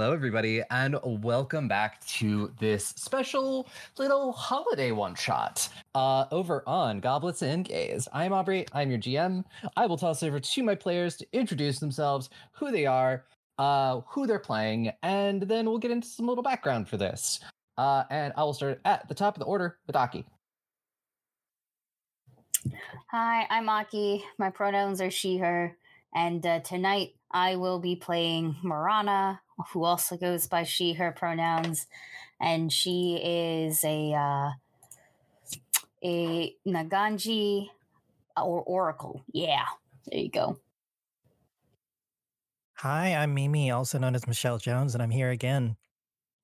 Hello, everybody, and welcome back to this special little holiday one shot uh, over on Goblets and Gays. I'm Aubrey, I'm your GM. I will toss over to my players to introduce themselves, who they are, uh, who they're playing, and then we'll get into some little background for this. Uh, and I will start at the top of the order with Aki. Hi, I'm Aki. My pronouns are she, her. And uh, tonight I will be playing Marana, who also goes by she, her pronouns. And she is a uh, a Nagaji or Oracle. Yeah, there you go. Hi, I'm Mimi, also known as Michelle Jones, and I'm here again.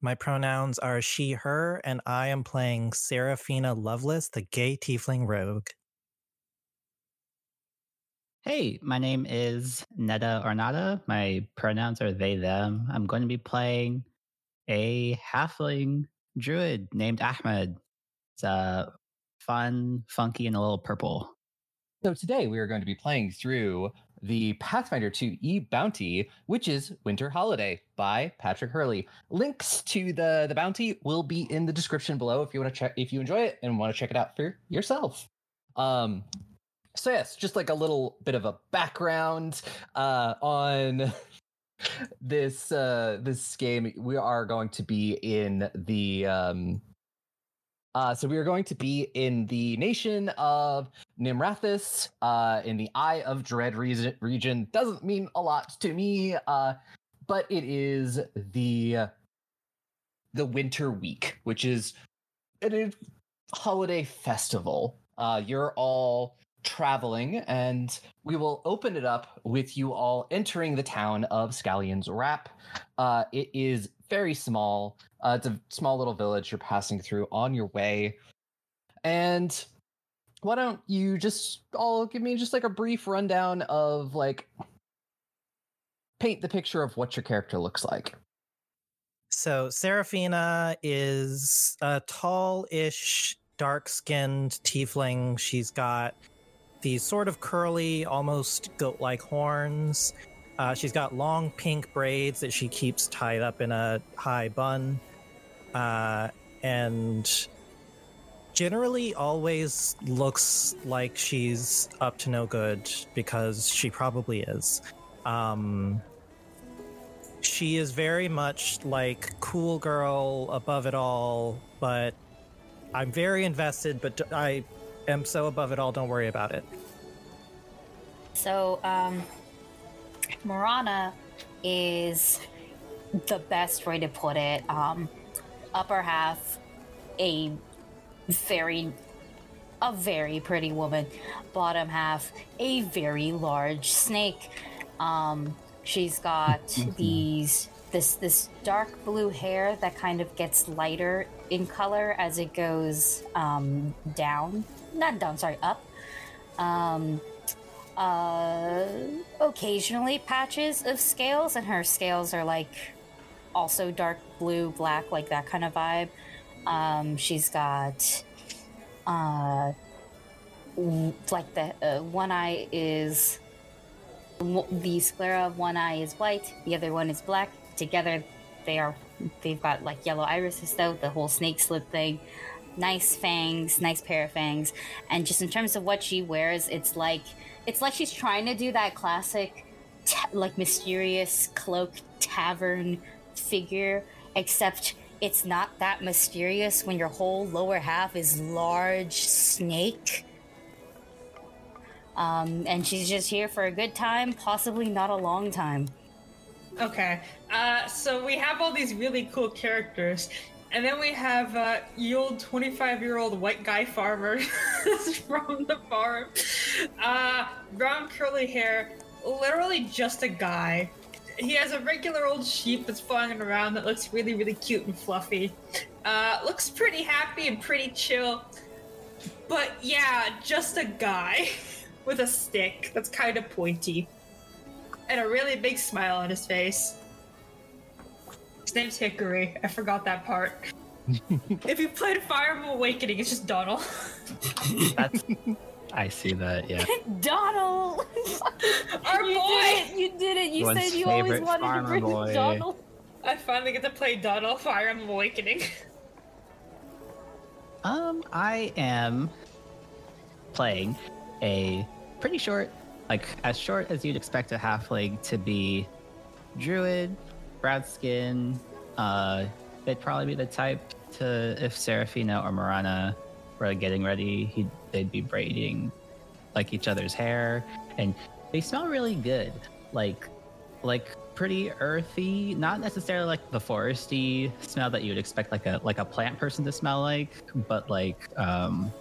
My pronouns are she, her, and I am playing Seraphina Lovelace, the gay tiefling rogue. Hey, my name is Neda Ornata. My pronouns are they, them. I'm going to be playing a halfling druid named Ahmed. It's uh, fun, funky, and a little purple. So today we are going to be playing through the Pathfinder 2e Bounty, which is Winter Holiday by Patrick Hurley. Links to the the bounty will be in the description below if you want to check if you enjoy it and want to check it out for yourself. Um so yes, just like a little bit of a background uh, on this uh, this game. We are going to be in the um, uh, so we are going to be in the nation of Nirmathas, uh, in the Eye of Dread region. region. Doesn't mean a lot to me, uh, but it is the the Winter Week, which is a holiday festival. Uh, you're all traveling, and we will open it up with you all entering the town of Scallion's Wrap. Uh, it is very small. Uh, it's a small little village you're passing through on your way. And why don't you just all give me just like a brief rundown of like paint the picture of what your character looks like. So, Seraphina is a tall ish, dark skinned tiefling. She's got these sort of curly, almost goat like horns. Uh, she's got long pink braids that she keeps tied up in a high bun. Uh, and generally always looks like she's up to no good because she probably is. Um, she is very much like cool girl above it all, but I'm very invested, but I am so above it all, don't worry about it. So, um, Marana is the best way to put it. Um, upper half, a very, a very pretty woman. Bottom half, a very large snake. Um, she's got these this this dark blue hair that kind of gets lighter in color as it goes um, down not down, sorry, up. Um, uh, occasionally patches of scales, and her scales are like also dark blue, black, like that kind of vibe. Um, she's got uh, like the uh, one eye is the sclera of one eye is white, the other one is black. Together, they are they've got like yellow irises though. The whole snake slip thing nice fangs, nice pair of fangs, and just in terms of what she wears, it's like it's like she's trying to do that classic, ta- like mysterious cloak tavern figure, except it's not that mysterious when your whole lower half is large snake. Um, and she's just here for a good time, possibly not a long time. Okay, uh, so we have all these really cool characters. And then we have uh, old 25 year old white guy farmer from the farm. Uh, brown curly hair, literally just a guy. He has a regular old sheep that's flying around that looks really, really cute and fluffy. Uh, looks pretty happy and pretty chill. But yeah, just a guy with a stick that's kind of pointy. And a really big smile on his face. His name's Hickory. I forgot that part. if you played Fire Emblem Awakening, it's just Donald. That's, I see that, yeah. Donald! Our you boy! Did it. You did it. You One's said you always wanted to farmer bring boy. Donald. I finally get to play Donald Fire Emblem Awakening. Um, I am playing a pretty short, like as short as you'd expect a halfling to be, druid, brown skin. Uh, they'd probably be the type to if Seraphina or Marana were getting ready, they'd be braiding like each other's hair, and they smell really good, like like pretty earthy, not necessarily like the foresty smell that you would expect like a like a plant person to smell like, but like um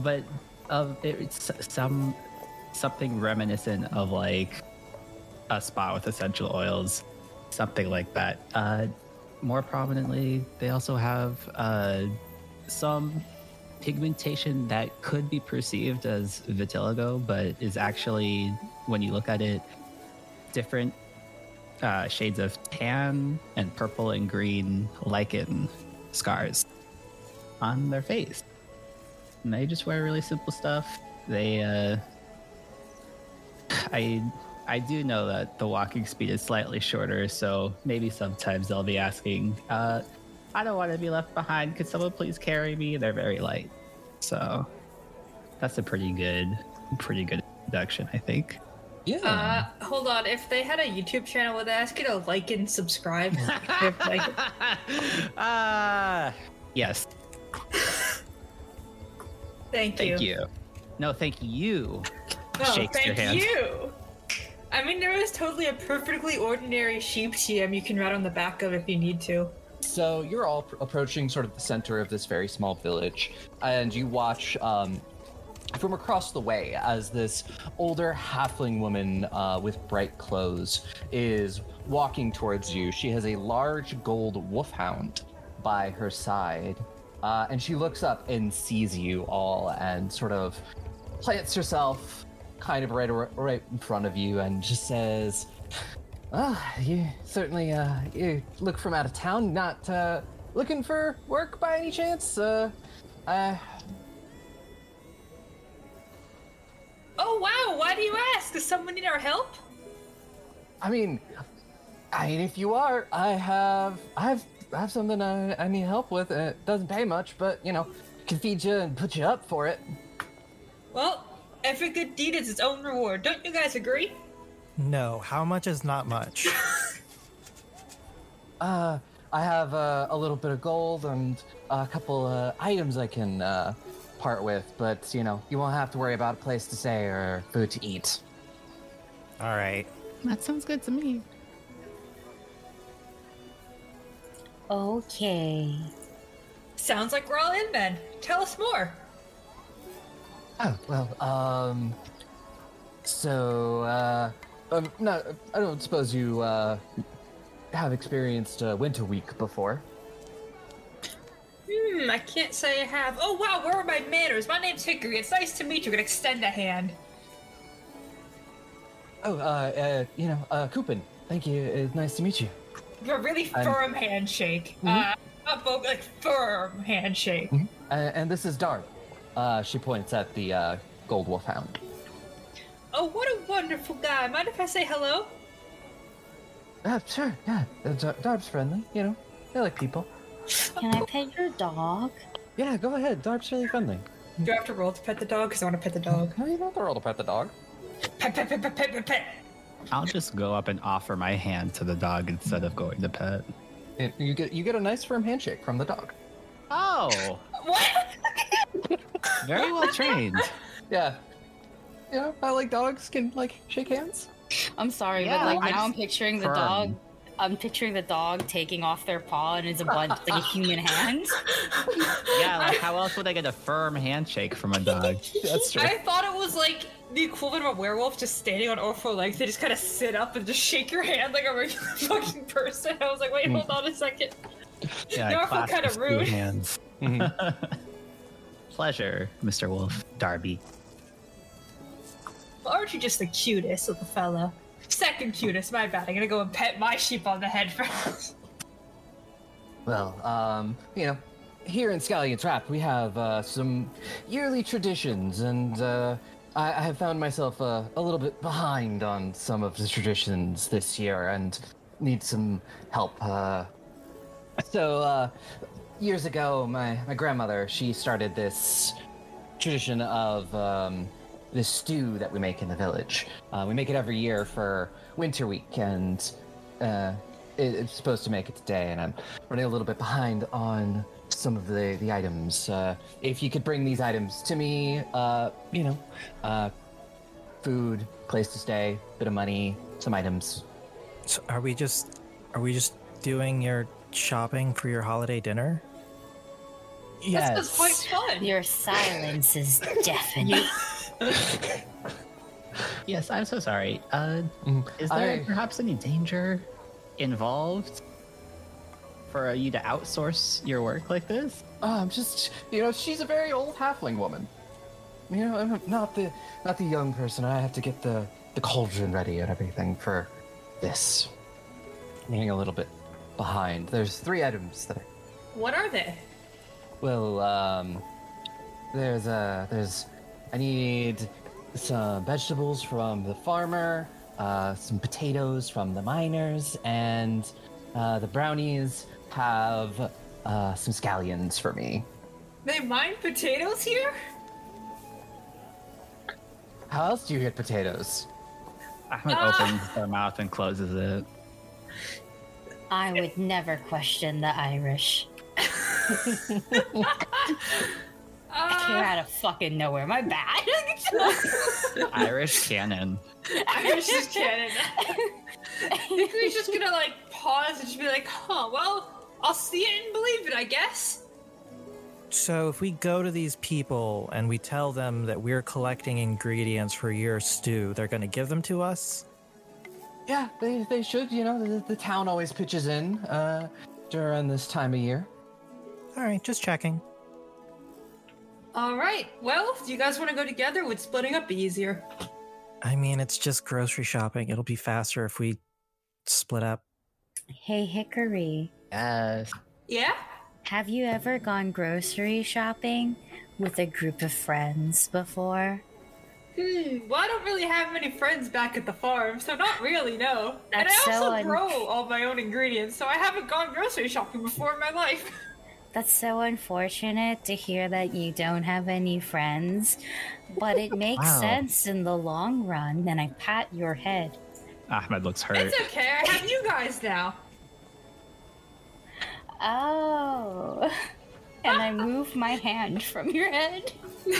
but of it's some something reminiscent of like a spa with essential oils, something like that. Uh more prominently, they also have uh some pigmentation that could be perceived as vitiligo, but is actually, when you look at it, different uh, shades of tan and purple and green lichen scars on their face. And they just wear really simple stuff. They, uh, I, I do know that the walking speed is slightly shorter, so maybe sometimes they'll be asking, uh, I don't want to be left behind. Could someone please carry me? They're very light. So that's a pretty good, pretty good introduction, I think. Yeah. Uh, hold on. If they had a YouTube channel, would they ask you to like and subscribe? If, like, Ah, yes. thank you. Thank you. No, thank you. No, Shakes thank your hand. you. I mean, there is totally a perfectly ordinary sheep TM you can ride on the back of if you need to. So you're all pr- approaching sort of the center of this very small village, and you watch um, from across the way as this older halfling woman uh, with bright clothes is walking towards you. She has a large gold wolfhound by her side, uh, and she looks up and sees you all and sort of plants herself kind of right right in front of you and just says. Ah, you certainly uh you look from out of town, not uh looking for work by any chance? Uh uh Oh wow! Why do you ask? Does someone need our help? I mean I mean if you are, I have I have I have something I, I need help with it doesn't pay much, but you know, can feed you and put you up for it. Well, every good deed is its own reward. Don't you guys agree? No, how much is not much? Uh I have uh, a little bit of gold and a couple uh, items I can uh, part with, but you know, you won't have to worry about a place to stay or food to eat. All right. That sounds good to me. Okay. Sounds like we're all in then. Tell us more. Oh well, um, so uh, um, no, I don't suppose you uh have experienced uh, Winter Week before. Hmm, I can't say I have. Oh wow, where are my manners? My name's Hickory. It's nice to meet you. Gonna extend a hand. Oh, uh, uh you know, uh, Kupin, thank you. It's nice to meet you. A really I'm- firm handshake. Uh, not both like firm handshake. Uh, and this is Darb. Uh, she points at the uh, gold wolfhound. Oh, what a wonderful guy. Mind if I say hello? Uh, sure, yeah. Uh, Dar- Darb's friendly, you know. They like people. Can I pet your dog? Yeah, go ahead. Darb's really friendly. Do I have to roll to pet the dog? Because I want to pet the dog. No, you don't have to roll to pet the dog. Pet, pet, pet, pet, pet, pet, pet. I'll just go up and offer my hand to the dog instead of going to pet. And you get you get a nice firm handshake from the dog. Oh, What? very well trained. Yeah. You know, I like dogs can like shake hands. I'm sorry, Yeah, but like I now I'm just- picturing the firm. dog. I'm picturing the dog taking off their paw and it's a bunch like a human hand. Yeah, like how else would I get a firm handshake from a dog? That's true. I thought it was like the equivalent of a werewolf just standing on all four legs. They just kind of sit up and just shake your hand like a regular fucking person. I was like, wait, hold on a second. Yeah, Now I feel kinda rude. hands. Mhm. Pleasure, Mr. Wolf. Darby. Well, aren't you just the cutest little fella? Second cutest, my bad. I'm gonna go and pet my sheep on the head first. Well, um, you know, here in Scallion Trap, we have uh, some yearly traditions, and uh, I, I have found myself uh, a little bit behind on some of the traditions this year. And need some help. Uh, so uh, years ago, my my grandmother she started this tradition of um, this stew that we make in the village. Uh, we make it every year for Winter Week, and uh, it, it's supposed to make it today. And I'm running a little bit behind on some of the the items. Uh, if you could bring these items to me, uh, you know, uh, food, place to stay, bit of money, some items. So are we just are we just doing your shopping for your holiday dinner? That sounds quite fun. Your silence is deafening. Yes, I'm so sorry. Uh, Mm, is there I- perhaps any danger involved for you to outsource your work like this? Oh, I'm just, you know, she's a very old halfling woman. You know, I'm not the not the young person. I have to get the the cauldron ready and everything for this. I'm getting a little bit behind. There's three items that I What are they? Well, um, there's uh, there's, I need some vegetables from the farmer, uh, some potatoes from the miners, and uh, the brownies have uh, some scallions for me. They mine potatoes here? How else do you get potatoes? Ahmed Ah! opens their mouth and closes it. I would never question the Irish. I came Uh, out of fucking nowhere. My bad. Irish canon. Irish is canon. I think we're just gonna like pause and just be like, huh, well, I'll see it and believe it, I guess. So if we go to these people and we tell them that we're collecting ingredients for your stew, they're going to give them to us? Yeah, they, they should. You know, the, the town always pitches in uh, during this time of year. All right, just checking. All right. Well, do you guys want to go together? Would splitting up be easier? I mean, it's just grocery shopping. It'll be faster if we split up. hey, Hickory. Yes. Yeah. Have you ever gone grocery shopping with a group of friends before? Hmm. Well, I don't really have many friends back at the farm, so not really, no. That's and I That's so also un- grow all my own ingredients, so I haven't gone grocery shopping before in my life. That's so unfortunate to hear that you don't have any friends, but it makes Wow. sense in the long run. And I pat your head. Ahmed looks hurt. It's okay. I have you guys now. Oh. And I move my hand from your head.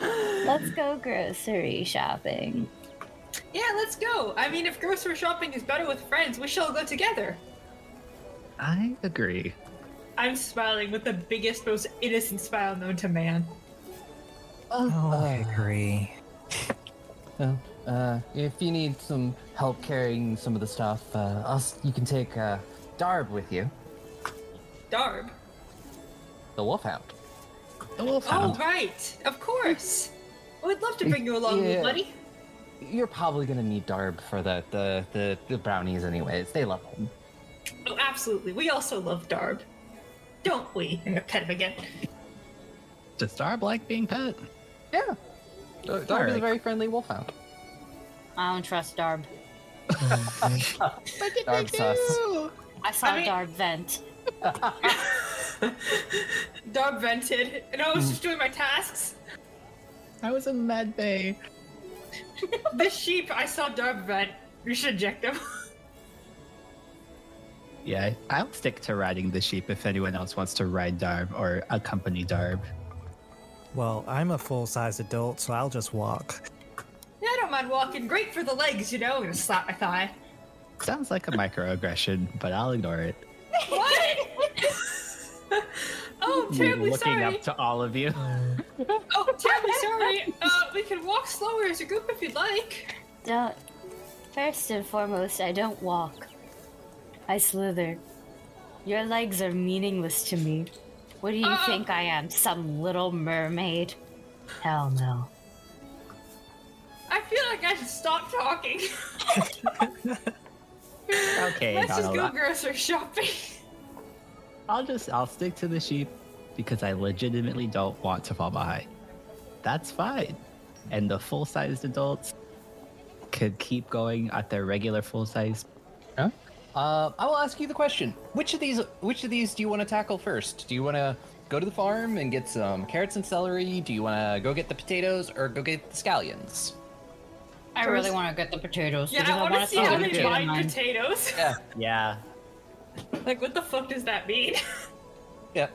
Let's go grocery shopping. Yeah, let's go. I mean, if grocery shopping is better with friends, we shall go together. I agree. I'm smiling with the biggest, most innocent smile known to man. Oh, uh, Hickory. Well, uh, if you need some help carrying some of the stuff, uh, I'll, you can take uh, Darb with you, Darb. the wolfhound. The wolf Oh, right. Of course. We'd love to bring you along, Yeah. little buddy. You're probably gonna need Darb for the the, the, the brownies, anyways. They love him. Oh, absolutely. We also love Darb. Don't we? I'm gonna pet him again. Does Darb like being pet? Yeah, oh, Darb is a very friendly wolfhound. I don't trust Darb. Darb sus. I saw I mean- Darb vent. Darb vented, and I was just doing my tasks. I was in Med Bay. This sheep, I saw Darb vent. We should eject him. Yeah, I'll stick to riding the sheep if anyone else wants to ride Darb or accompany Darb. Well, I'm a full size adult, so I'll just walk. yeah, I don't mind walking. Great for the legs, you know. I'm gonna slap my thigh. Sounds like a microaggression, but I'll ignore it. What? oh, I'm terribly Looking sorry. up to all of you. Oh, terribly sorry. Uh, we can walk slower as a group if you'd like. Don't. First and foremost, I don't walk. I slither. Your legs are meaningless to me. What do you Uh. think I am? Some little mermaid? Hell no. I feel like I should stop talking. Okay, Let's just go I- grocery shopping. I'll just I'll stick to the sheep because I legitimately don't want to fall behind. That's fine. And the full-sized adults, could keep going at their regular full size. Uh, I will ask you the question: Which of these, which of these do you want to tackle first? Do you want to go to the farm and get some carrots and celery? Do you want to go get the potatoes or go get the scallions? I really want to get the potatoes. Yeah, because I want to see see how the they potato mine mine. potatoes. Yeah, Yeah. like, what the fuck does that mean? yeah.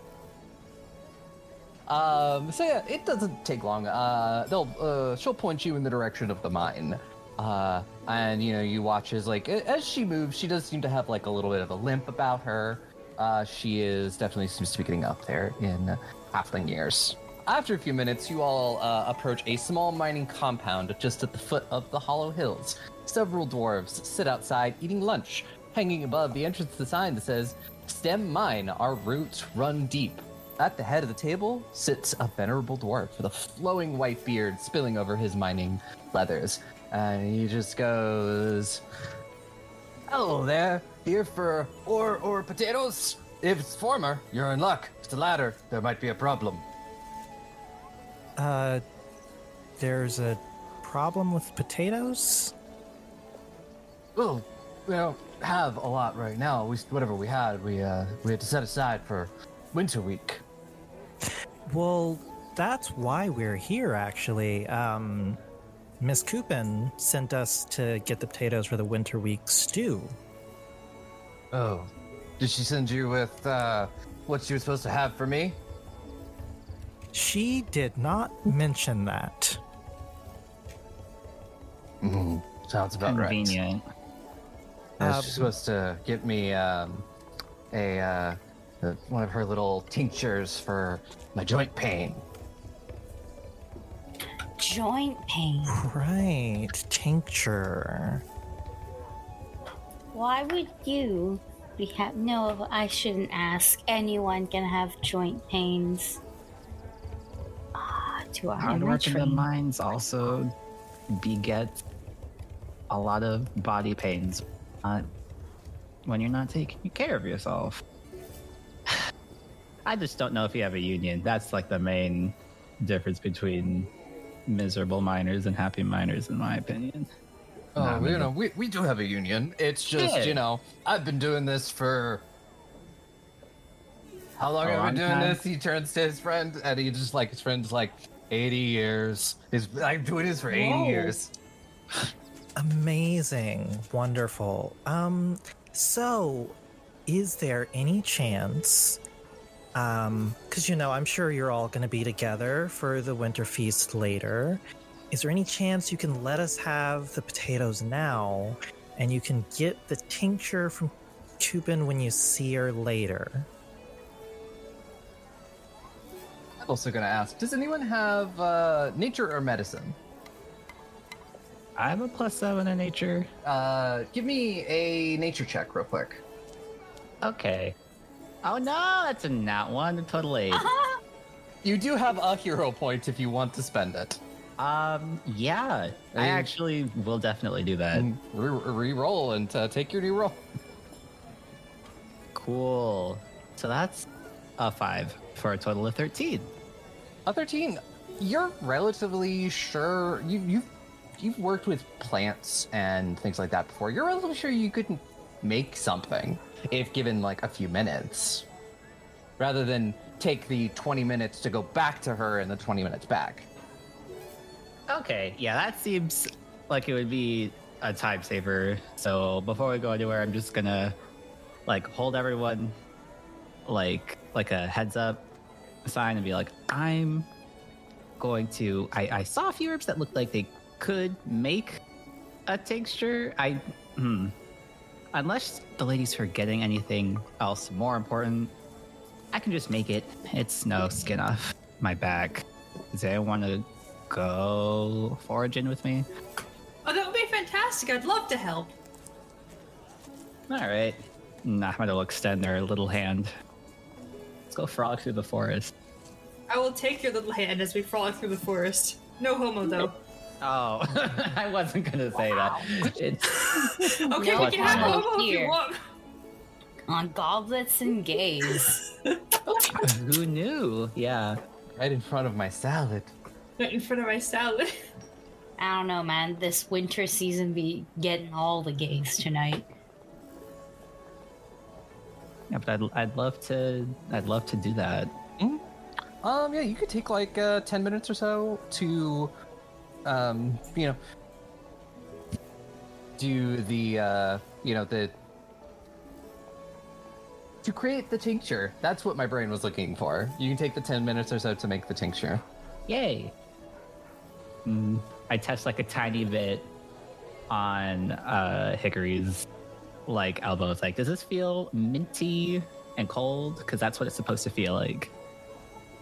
Um. So yeah, it doesn't take long. Uh, they'll uh, she'll point you in the direction of the mine. Uh, and you know, you watch as like as she moves, she does seem to have like a little bit of a limp about her. Uh, she is definitely seems to be getting up there in halfling years. After a few minutes, you all uh, approach a small mining compound just at the foot of the Hollow Hills. Several dwarves sit outside eating lunch. Hanging above the entrance, the sign that says "Stem Mine, our roots run deep." At the head of the table sits a venerable dwarf with a flowing white beard spilling over his mining leathers. And he just goes, Hello there, here for ore or potatoes? If it's former, you're in luck. If it's the latter, there might be a problem. Uh, there's a problem with potatoes? Well, we don't have a lot right now. We, whatever we had, we uh, we had to set aside for winter week. Well, that's why we're here, actually. Um, Miss Coopin sent us to get the potatoes for the winter week stew. Oh, did she send you with uh, what she was supposed to have for me? She did not mention that. Mm, sounds about right. Convenient. Yeah, Uh, she's supposed to get me um, a uh, uh, one of her little tinctures for my joint pain. Joint pain. Right, tincture. Why would you be ha- No, I shouldn't ask. Anyone can have joint pains. To our Hard work in the mines also beget a lot of body pains uh, when you're not taking care of yourself. I just don't know if you have a union. That's like the main difference between miserable miners and happy miners, in my opinion. Oh, Nah, you man. know, we, we do have a union. It's just, Good. you know, I've been doing this for. How long have I been doing time? this? He turns to his friend, and he just like his friend's like, 80 years. He's I'm doing this for 80 Whoa. years. Amazing. Wonderful. Um, so is there any chance um because you know i'm sure you're all going to be together for the winter feast later is there any chance you can let us have the potatoes now and you can get the tincture from Tupin when you see her later I'm also gonna ask, does anyone have uh, nature or medicine? I have a plus seven in nature. Uh, give me a nature check real quick. Okay. Oh no, that's a nat one, a total eight. You do have a hero point if you want to spend it. Um, yeah, I actually will definitely do that. And re- re-roll and uh, take your new roll. Cool. So that's a five for a total of 13. A 13, you're relatively sure you you've you've worked with plants and things like that before. You're relatively sure you could make something if given like a few minutes, rather than take the 20 minutes to go back to her and the 20 minutes back. Okay, yeah, that seems like it would be a time saver. So before we go anywhere, I'm just gonna like hold everyone like like a heads up sign and be like, I'm going to I, I saw a few herbs that looked like they could make a tincture. I hmm. Unless the lady's forgetting anything else more important, I can just make it. It's no skin off my back. Does anyone want to go foraging with me? Oh, that would be fantastic. I'd love to help. All right. Ahmed will extend their little hand. Let's go frolic through the forest. I will take your little hand as we frolic through the forest. No homo, though. Oh, I wasn't gonna say that. It's Okay, No we can have homo homo if here. you want. On goblets and gays. who knew? Yeah. Right in front of my salad. Right in front of my salad. I don't know, man. This winter season be getting all the gays tonight. Yeah, but I'd, I'd love to. I'd love to do that. Um, yeah, you could take like uh, ten minutes or so to, um, you know, do the, uh, you know, the to create the tincture. That's what my brain was looking for. You can take the ten minutes or so to make the tincture. Yay! Mm, I test like a tiny bit on uh, Hickory's like elbow. It's like, does this feel minty and cold? Because that's what it's supposed to feel like.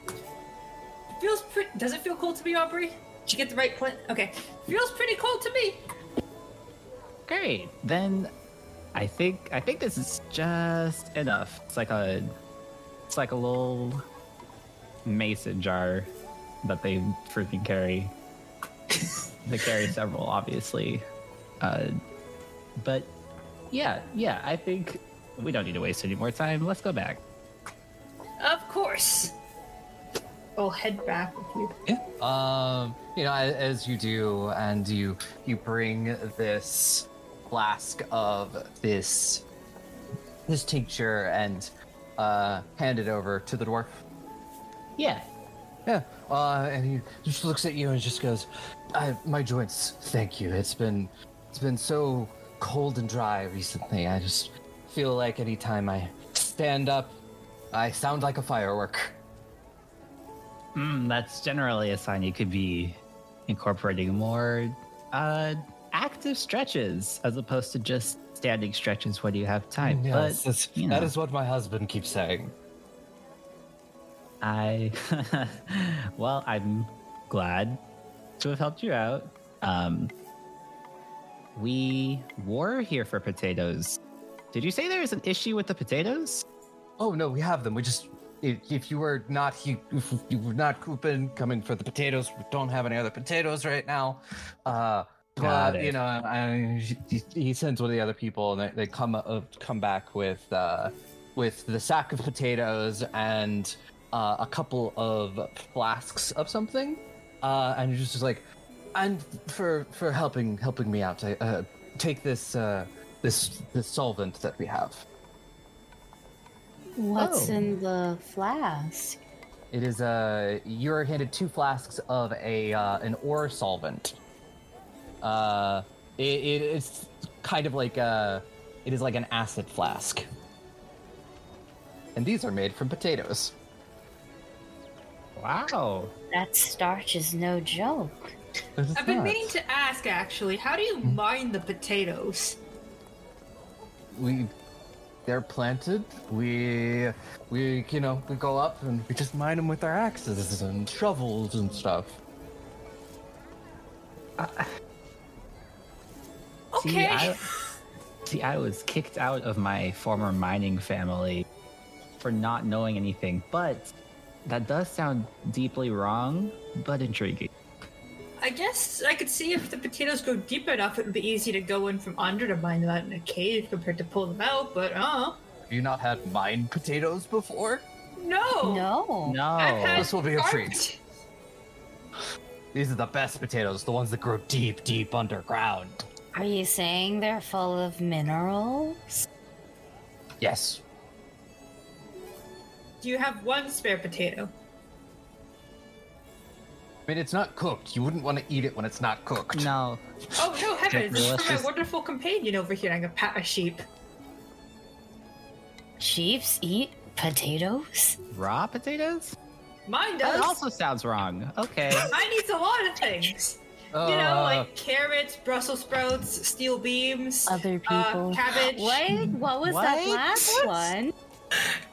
It Feels pretty. Does it feel cold to me, Aubrey? Did you get the right plant? Okay. Feels pretty cold to me. Great. Then I think I think this is just enough. It's like a it's like a little mason jar that they freaking carry. they carry several, obviously. Uh, but yeah, yeah, I think we don't need to waste any more time. Let's go back. Of course. I'll head back with you. Yeah. Um, you know, as, as you do, and you you bring this flask of this this tincture and uh, hand it over to the dwarf. Yeah. Yeah. Uh, and he just looks at you and just goes, I, "My joints, thank you. It's been it's been so cold and dry recently. I just feel like anytime I stand up, I sound like a firework." Mm, that's generally a sign you could be incorporating more uh, active stretches as opposed to just standing stretches when you have time. Yes, but you know. is what my husband keeps saying. I, well, I'm glad to have helped you out. Um, we were here for potatoes. Did you say there is an issue with the potatoes? Oh no, we have them. We just if, if you were not he, if you were not Coopin coming for the potatoes, we don't have any other potatoes right now. Uh, Got but it. you know, I, he, he sends one of the other people, and they, they come uh, come back with uh, with the sack of potatoes and uh, a couple of flasks of something, uh, and you're just like, and for for helping helping me out, I, uh, take this uh, this this solvent that we have. What's Oh. in the flask? It is uh you're handed two flasks of a uh, an ore solvent. Uh, it, it is kind of like a it is like an acid flask, and these are made from potatoes. Wow. That starch is no joke. This is I've been meaning to ask actually, how do you hmm? mine the potatoes? We they're planted. We we you know we go up and we just mine them with our axes and shovels and stuff. Okay. Uh, see, I, see, I was kicked out of my former mining family for not knowing anything, but that does sound deeply wrong, but intriguing. I guess I could see if the potatoes go deep enough, it would be easy to go in from under to mine them out in a cave compared to pull them out. But uh, Have you not had mined potatoes before? no, No. No. This will be a treat. pot- These are the best potatoes, the ones that grow deep, deep underground. Are you saying they're full of minerals? Yes. Do you have one spare potato? I mean, it's not cooked. You wouldn't want to eat it when it's not cooked. No. Oh no, heavens! This is for my delicious. wonderful companion over here. I'm gonna pat a sheep. Sheeps eat potatoes? Raw potatoes? Mine does. That also sounds wrong. Okay. Mine eats a lot of things. Uh, You know, like carrots, Brussels sprouts, steel beams, Other uh, people. cabbage. Wait, what was that What? last one?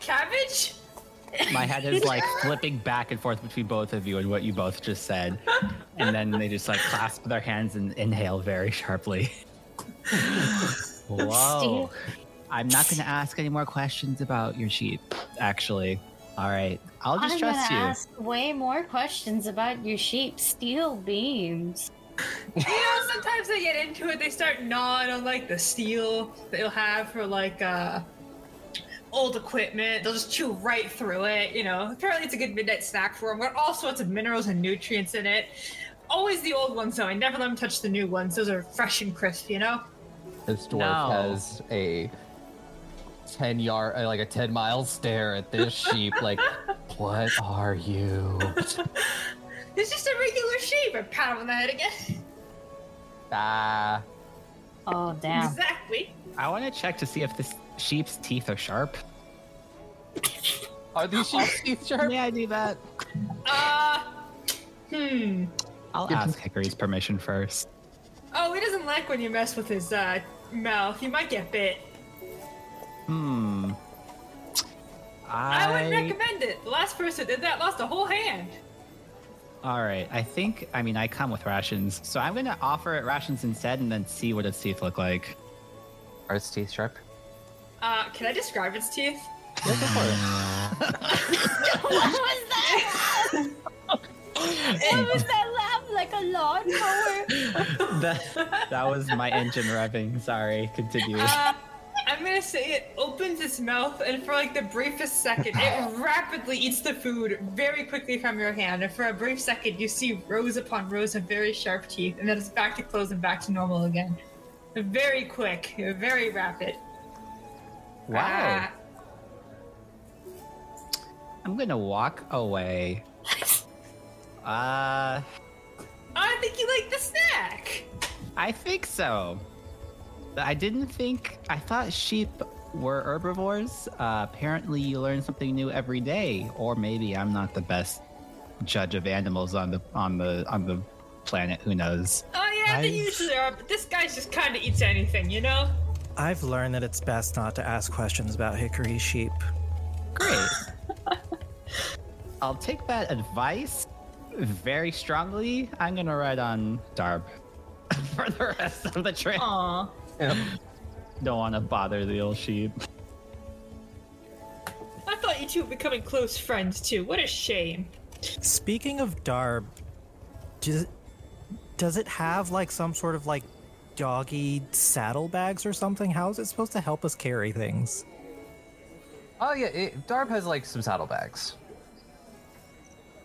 Cabbage? My head is like flipping back and forth between both of you and what you both just said. And then they just like clasp their hands and inhale very sharply. Whoa. Steve. I'm not going to ask any more questions about your sheep, actually. All right. I'll just I'm trust gonna you. ask way more questions about your sheep steel beams. You know, sometimes they get into it, they start gnawing on like the steel that you'll have for like uh old equipment. They'll just chew right through it, you know. Apparently it's a good midnight snack for them. Got all sorts of minerals and nutrients in it. Always the old ones, though. I never let them touch the new ones. Those are fresh and crisp, you know? This dwarf No. has a ten yard, uh, like a ten mile stare at this sheep. Like, what are you? It's just a regular sheep. I pat him on the head again. Ah, Oh damn. Exactly. I want to check to see if this sheep's teeth are sharp. are these sheep's teeth sharp? May I do that? Uh, hmm. I'll ask Hickory's permission first. Oh, he doesn't like when you mess with his uh, mouth. He might get bit. Hmm. I, I, wouldn't recommend it. The last person did that lost a whole hand. All right. I think. I mean, I come with rations, so I'm gonna offer it rations instead, and then see what its teeth look like. Are its teeth sharp? Uh, can I describe its teeth? Yeah, go for it. what was that? what was that laugh like a lawnmower? that, that was my engine revving. Sorry. Continue. Uh, I'm gonna say it opens its mouth, and for like the briefest second, it rapidly eats the food very quickly from your hand. And for a brief second, you see rows upon rows of very sharp teeth, and then it's back to close and back to normal again. Very quick, very rapid. Wow. Ah, I'm gonna walk away. Uh, I think you like the snack. I think so. I didn't think. I thought sheep were herbivores. Uh, apparently, you learn something new every day. Or maybe I'm not the best judge of animals on the on the on the planet. Who knows? Oh yeah, they I've- usually are, but this guy just kind of eats anything, you know. I've learned that it's best not to ask questions about hickory sheep. Great. I'll take that advice very strongly. I'm gonna ride on Darb for the rest of the trip. Aw. Yep. Don't want to bother the old sheep. I thought you two were becoming close friends too. What a shame. Speaking of Darb, does, does it have like some sort of like doggy saddlebags or something? How is it supposed to help us carry things? Oh yeah, it, Darb has like some saddlebags,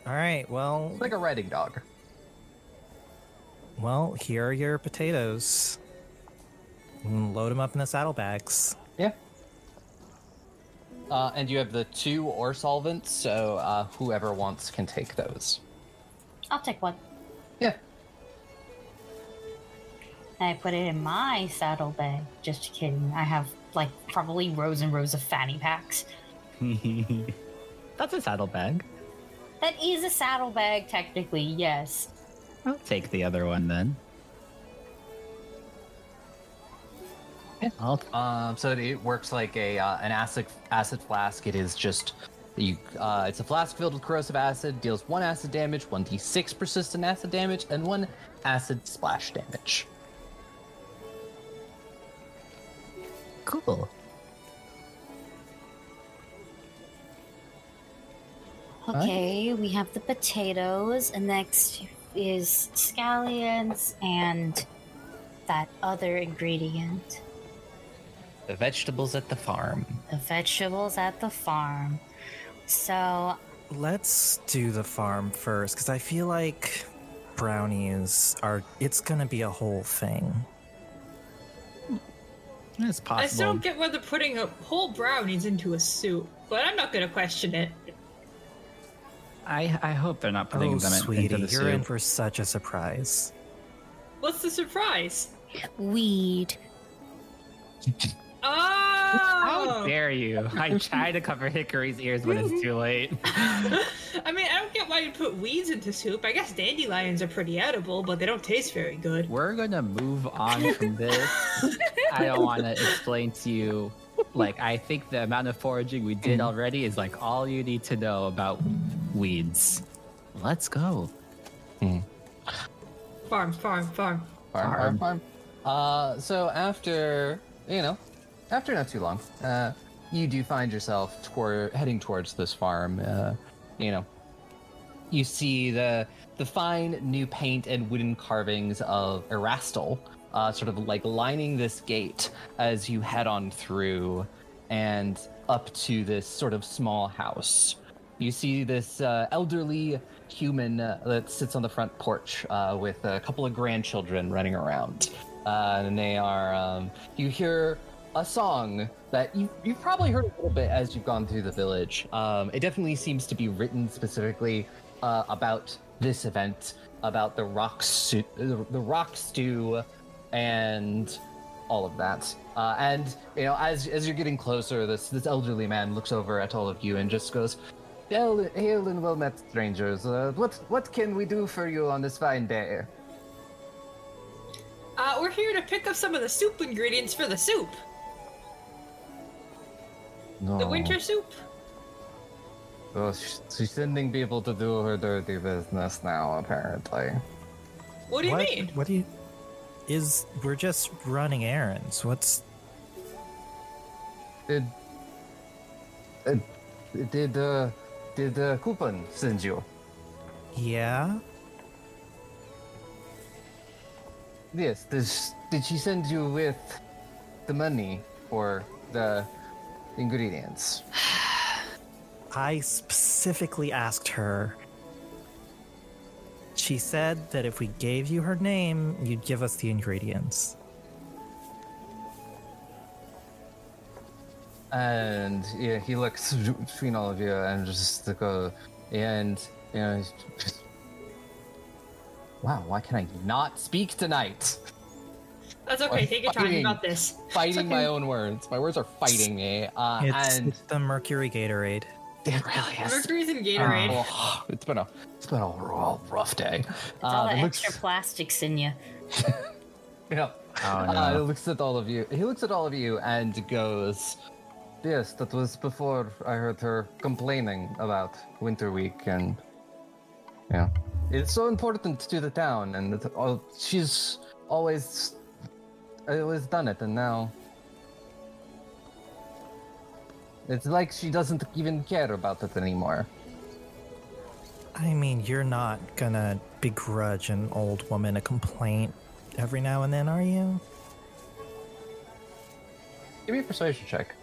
All right, well, like a riding dog. well, here are your potatoes. Mm, Load them up in the saddlebags. Yeah. Uh, and you have the two ore solvents, so uh, whoever wants can take those. I'll take one. Yeah. And I put it in my saddlebag. Just kidding. I have like probably rows and rows of fanny packs. That's a saddlebag. That is a saddlebag, technically, yes. I'll take the other one then. Yeah. I'll Um, so it, it works like a uh, an acid acid flask. It is just you. Uh, it's a flask filled with corrosive acid. Deals one acid damage, one d6 persistent acid damage, and one acid splash damage. Cool. Okay, we have the potatoes, and next is scallions and that other ingredient. The vegetables at the farm. The vegetables at the farm. So, Let's do the farm first, because I feel like brownies are. It's gonna be a whole thing. It's I still don't get whether putting a whole brownies into a soup, but I'm not gonna question it. I I hope they're not putting oh, them in- sweetie, into the you're soup. in for such a surprise. What's the surprise? weed. How Oh! dare you! I try to cover Hickory's ears, when it's too late. I mean, I don't get why you put weeds into soup. I guess dandelions are pretty edible, but they don't taste very good. We're gonna move on from this. I don't want to explain to you. Like, I think the amount of foraging we did already is like all you need to know about weeds. Let's go. Farm, farm, farm. Farm, farm, Farm. farm. Uh, so after you know, after not too long, uh, you do find yourself toward heading towards this farm. Uh, you know, you see the the fine new paint and wooden carvings of Erastil, uh, sort of like lining this gate as you head on through and up to this sort of small house. you see this uh, elderly human uh, that sits on the front porch uh, with a couple of grandchildren running around. Uh, and they are, um, you hear a song that you, you've probably heard a little bit as you've gone through the village. Um, it definitely seems to be written specifically uh, about this event, about the rock, stew, the rock stew, and all of that. Uh, and you know, as as you're getting closer, this this elderly man looks over at all of you and just goes, "Hail, hail and well met, strangers. Uh, what what can we do for you on this fine day?" Uh, we're here to pick up some of the soup ingredients for the soup. No. The winter soup. Oh, sh- she's sending people to do her dirty business now, apparently. What do you what, mean? What do you? Is we're just running errands? What's? Did uh, did uh, did uh, Coupon send you? Yeah. Yes. Did sh- did she send you with the money for the ingredients? I specifically asked her. She said that if we gave you her name, you'd give us the ingredients. And yeah, he looks between all of you and just to go, and you know, just, wow, why can I not speak tonight? That's okay. Take your time. You got this. Fighting my own words. My words are fighting me. Uh, It's, and it's the Mercury Gatorade. it really is. Mercury's in Gatorade. Oh, it's been a it's been a real rough day. It's all Uh, the it extra looks, plastics in you. yeah. Oh Uh, he looks at all of you. He looks at all of you and goes, "Yes, that was before I heard her complaining about Winter Week, and yeah, it's so important to the town, and it, oh, she's always always done it, and now." It's like she doesn't even care about it anymore. I mean, you're not gonna begrudge an old woman a complaint every now and then, are you? Give me a persuasion check.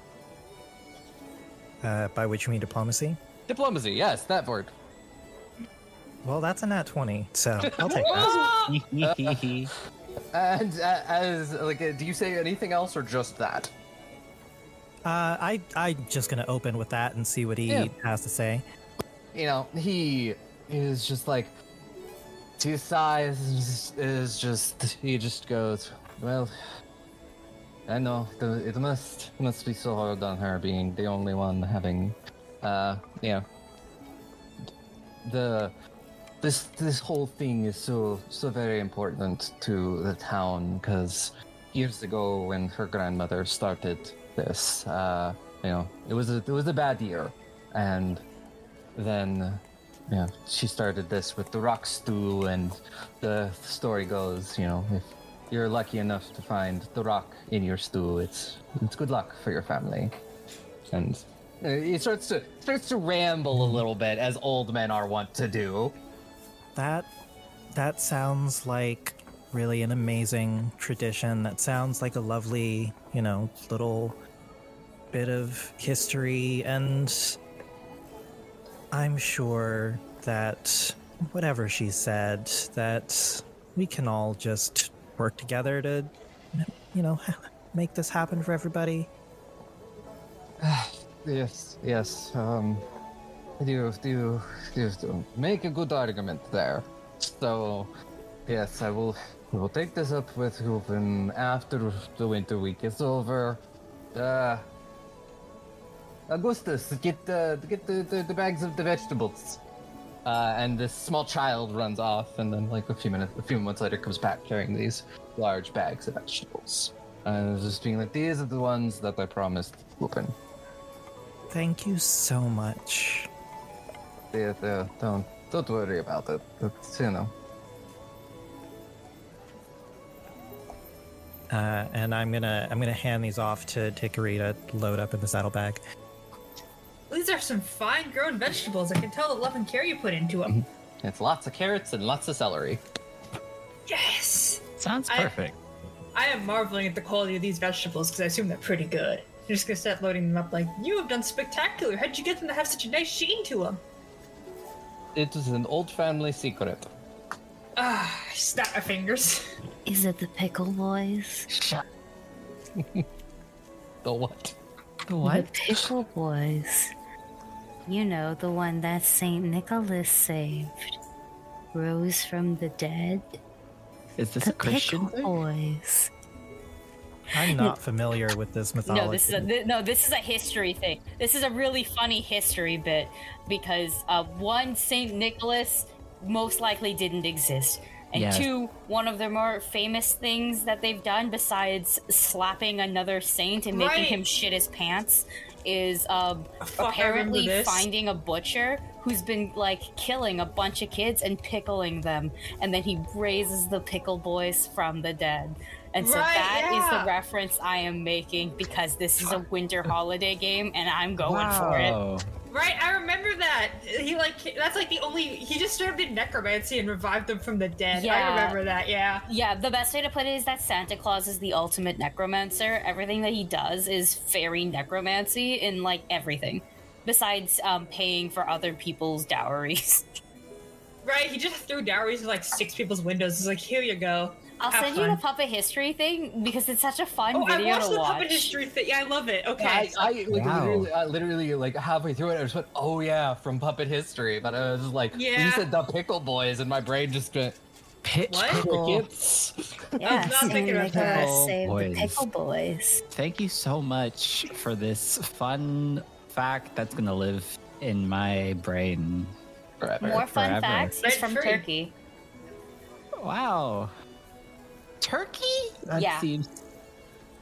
Uh, by which you mean diplomacy? Diplomacy, yes, that word. Well, that's a nat 20, so I'll take that. And uh, as like, uh, do you say anything else or just that? Uh, I, I'm just gonna open with that and see what he Yeah. has to say. You know, he is just like, two sighs is, just he just goes, well, I know the, it must must be so hard on her being the only one having, uh, you know, the this this whole thing is so so very important to the town because years ago when her grandmother started this uh you know it was a it was a bad year. And then yeah she started this with the rock stew and the story goes you know if you're lucky enough to find the rock in your stew it's it's good luck for your family. And uh, he starts to starts to ramble a little bit as old men are wont to do That that sounds like really an amazing tradition. That sounds like a lovely, you know, little bit of history and I'm sure that whatever she said that we can all just work together to you know, make this happen for everybody. Yes, yes. Um, you do you make a good argument there. So, yes, I will. I will take this up with Ruben after the winter week is over. Uh, Augustus, get the get the, the, the bags of the vegetables. Uh, and this small child runs off, and then like a few minutes, a few months later, comes back carrying these large bags of vegetables. And just being like, these are the ones that I promised Ruben. Thank you so much. Yeah, yeah, don't don't worry about it. It's, you know. Uh, and I'm gonna I'm gonna hand these off to Hickory to load up in the saddlebag. These are some fine grown vegetables. I can tell the love and care you put into them. It's lots of carrots and lots of celery. Yes! Sounds I- perfect. I am marveling at the quality of these vegetables because I assume they're pretty good. I'm just gonna start loading them up like, you have done spectacular. How'd you get them to have such a nice sheen to them? It is an old family secret. Ah, I snap my fingers. Is it the Pickle Boys? Shut. the what? The what? The Pickle Boys. You know, the one that St. Nicholas saved. Rose from the dead. Is this The a Christian Pickle thing? Boys. I'm not familiar with this mythology. No, this is a th- no. This is a history thing. This is a really funny history bit because uh, one Saint Nicholas most likely didn't exist, and Yes. two, one of the more famous things that they've done besides slapping another saint and making Right. him shit his pants is uh, Fuck, I remember apparently finding a butcher who's been like killing a bunch of kids and pickling them, and then he raises the pickle boys from the dead. And so Right, that is yeah. the reference I am making because this is a winter holiday game and I'm going for it. Right, I remember that. He like that's like the only he just sort of did necromancy and revived them from the dead. Yeah. I remember that. Yeah. Yeah, the best way to put it is that Santa Claus is the ultimate necromancer. Everything that he does is fairy necromancy in like everything, besides um, paying for other people's dowries. Right, he just threw dowries at like six people's windows. He's like, here you go. I'll Have send you the puppet history thing because it's such a fun Oh, I video watched to the watch. puppet history thing. Yeah, I love it. Okay. I, I like Wow. literally, I literally like halfway through it, I just went, "Oh yeah, from Puppet History." But I was just like, Yeah. you said the Pickle Boys, and my brain just went, Pitch What? pickle. "Crickets." Yeah, not Saint thinking about that. Nicholas saved Boys. the pickle boys. Thank you so much for this fun fact that's gonna live in my brain. Forever. More fun forever. facts is from Rent-free. Turkey. Wow. Turkey? That Yeah. seems.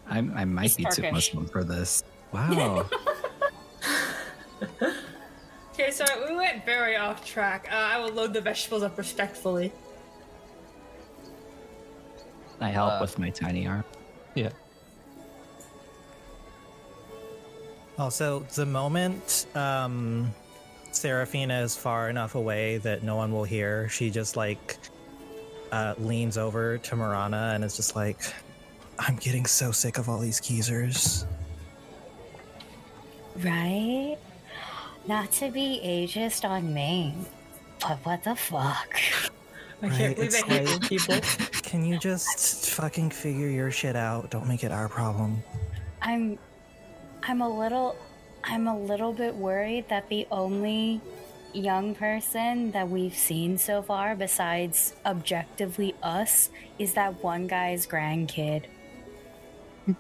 I'm, I might It's be too Muslim for this. Wow. Okay, so we went very off track. Uh, I will load the vegetables up respectfully. I help Uh, with my tiny arm. Yeah. Also, the moment um, Seraphina is far enough away that no one will hear, she just like uh, leans over to Marana and is just like, "I'm getting so sick of all these geezers." Right? Not to be ageist on Maine, but what the fuck? I Right, can't believe it's I hate like- people. Can you just fucking figure your shit out? Don't make it our problem. I'm I'm a little I'm a little bit worried that the only young person that we've seen so far besides objectively us is that one guy's grandkid.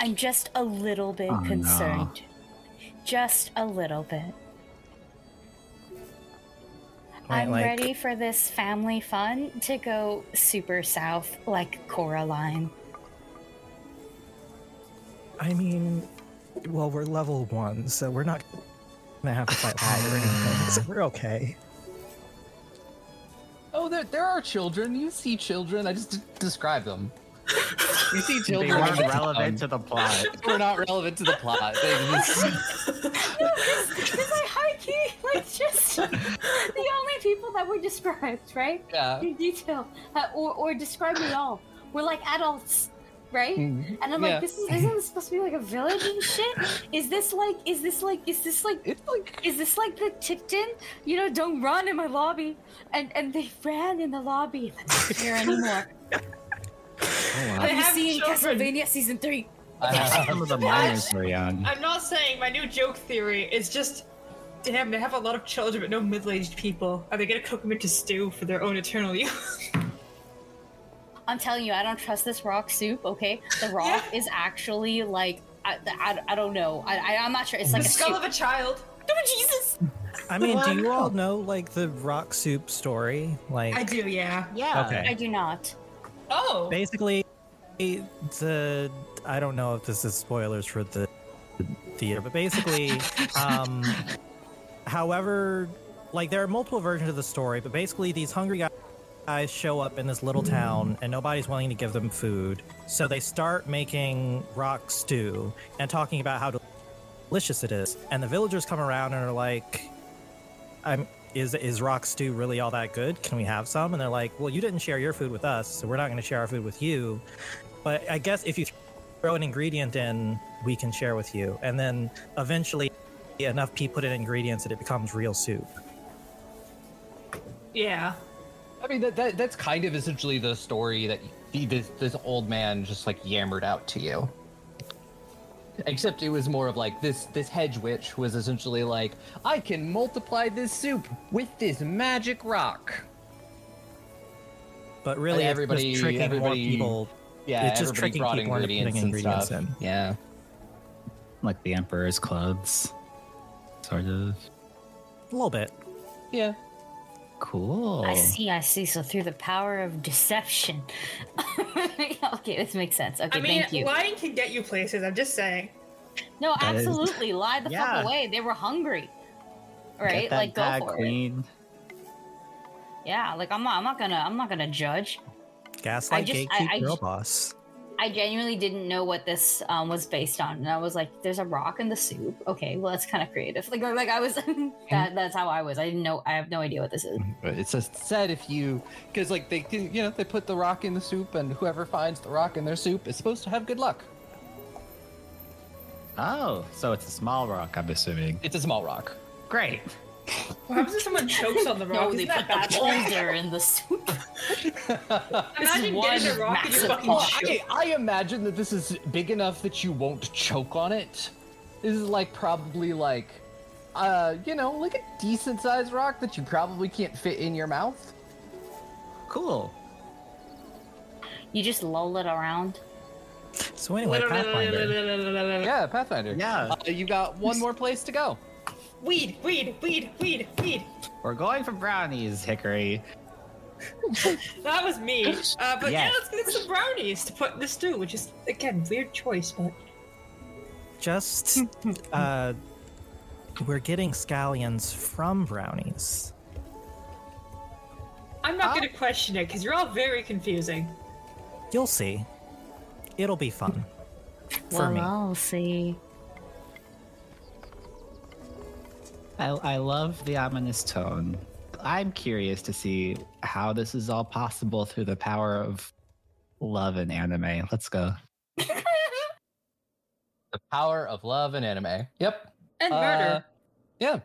I'm just a little bit Oh, no. concerned. Just a little bit. Right, I'm like- ready for this family fun to go super south like Coraline. I mean, well, we're level one, so we're not gonna have to fight hard or anything. So we're okay. Oh, there, there are children. You see children. I just d- describe them. You see children. They children. weren't relevant to the plot. We're not relevant to the plot. They just- Because I high key, like, just the only people that were described, right? yeah. In detail, uh, or, or described at all, were like adults, right? Mhm. And I'm Yeah. like, this is, isn't this supposed to be like a village and shit? Is this like, is this like, is this like, It's like is this like the Tipton? You know, don't run in my lobby. And and they ran in the lobby. and They're not here anymore. Oh, wow. They Have you seen children. Castlevania season three? Some of the miners were young. I'm not saying my new joke theory is just. Damn, they have a lot of children but no middle-aged people. Are they gonna cook them into stew for their own eternal use? I'm telling you, I don't trust this rock soup. Okay, the rock Yeah. is actually like I, I, I don't know. I, I I'm not sure. It's like the a skull soup. of a child. Oh Jesus! I mean, do you all know like the rock soup story? Like, I do, yeah. Yeah. Okay. I do not. Oh, basically the i don't know if this is spoilers for the theater but basically um however like there are multiple versions of the story but basically these hungry guys show up in this little town and nobody's willing to give them food so they start making rock stew and talking about how delicious it is and the villagers come around and are like i'm is is rock stew really all that good can we have some and they're like well you didn't share your food with us so we're not going to share our food with you but I guess if you throw an ingredient in, we can share with you. And then eventually, enough people put in ingredients that it becomes real soup. Yeah. I mean, that, that that's kind of essentially the story that the, this this old man just like yammered out to you. Except it was more of like this this hedge witch was essentially like, I can multiply this soup with this magic rock. But really, it's everybody- just tricking more everybody- people. Yeah, It's just tricking brought people into ingredients putting and ingredients stuff. in. Yeah. Like the Emperor's clothes. Sort of. A little bit. Yeah. Cool. I see, I see. So through the power of deception. okay, this makes sense. Okay, I mean, thank you. lying can get you places. I'm just saying. No, That is- absolutely. Lie the Yeah. fuck away. They were hungry. Right? Like go bag, for it. Yeah, like I'm not I'm not gonna I'm not gonna judge. Gaslight just- gatekeep I- I girl just- boss. I genuinely didn't know what this um, was based on, and I was like, "There's a rock in the soup." Okay, well that's kind of creative. Like, like I was that that's how I was. I didn't know. I have no idea what this is. It's just said if you, because like they, can- you know, they put the rock in the soup, and whoever finds the rock in their soup is supposed to have good luck. Oh, so it's a small rock, I'm assuming. It's a small rock. Great. What happens if someone chokes on the rock? No, they Isn't put that the boulder in the soup. Imagine getting a rock and you massive fucking Well, choke. I, I imagine that this is big enough that you won't choke on it. This is like probably like, uh, you know, like a decent sized rock that you probably can't fit in your mouth. Cool. You just lull it around. So anyway, Pathfinder. Yeah, Pathfinder. Yeah. Uh, you got one more place to go. Weed, weed, weed, weed, weed. We're going for brownies, Hickory. That was me. Uh, but yeah, let's get some brownies to put in the stew, which is again weird choice, but Just, uh, we're getting scallions from brownies. I'm not gonna question it because you're all very confusing. You'll see. It'll be fun. For well, me. I'll see. I, I love the ominous tone. I'm curious to see how this is all possible through the power of love and anime. Let's go. The power of love and anime. Yep. And Uh, murder. yeah.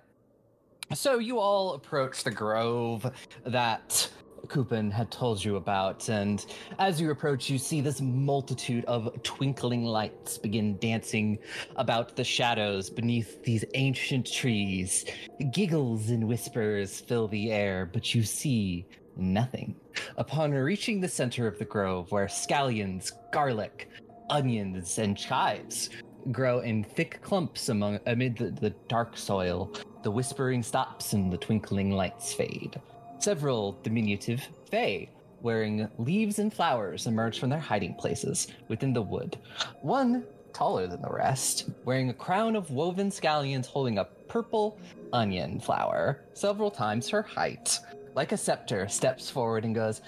So you all approach the grove that Kupin had told you about, and as you approach, you see this multitude of twinkling lights begin dancing about the shadows beneath these ancient trees. Giggles and whispers fill the air, but you see nothing. Upon reaching the center of the grove, where scallions, garlic, onions, and chives grow in thick clumps among amid the, the dark soil. The whispering stops and the twinkling lights fade. Several diminutive fae wearing leaves and flowers emerge from their hiding places within the wood. One taller than the rest, wearing a crown of woven scallions holding a purple onion flower, several times her height. Like a scepter, steps forward and goes,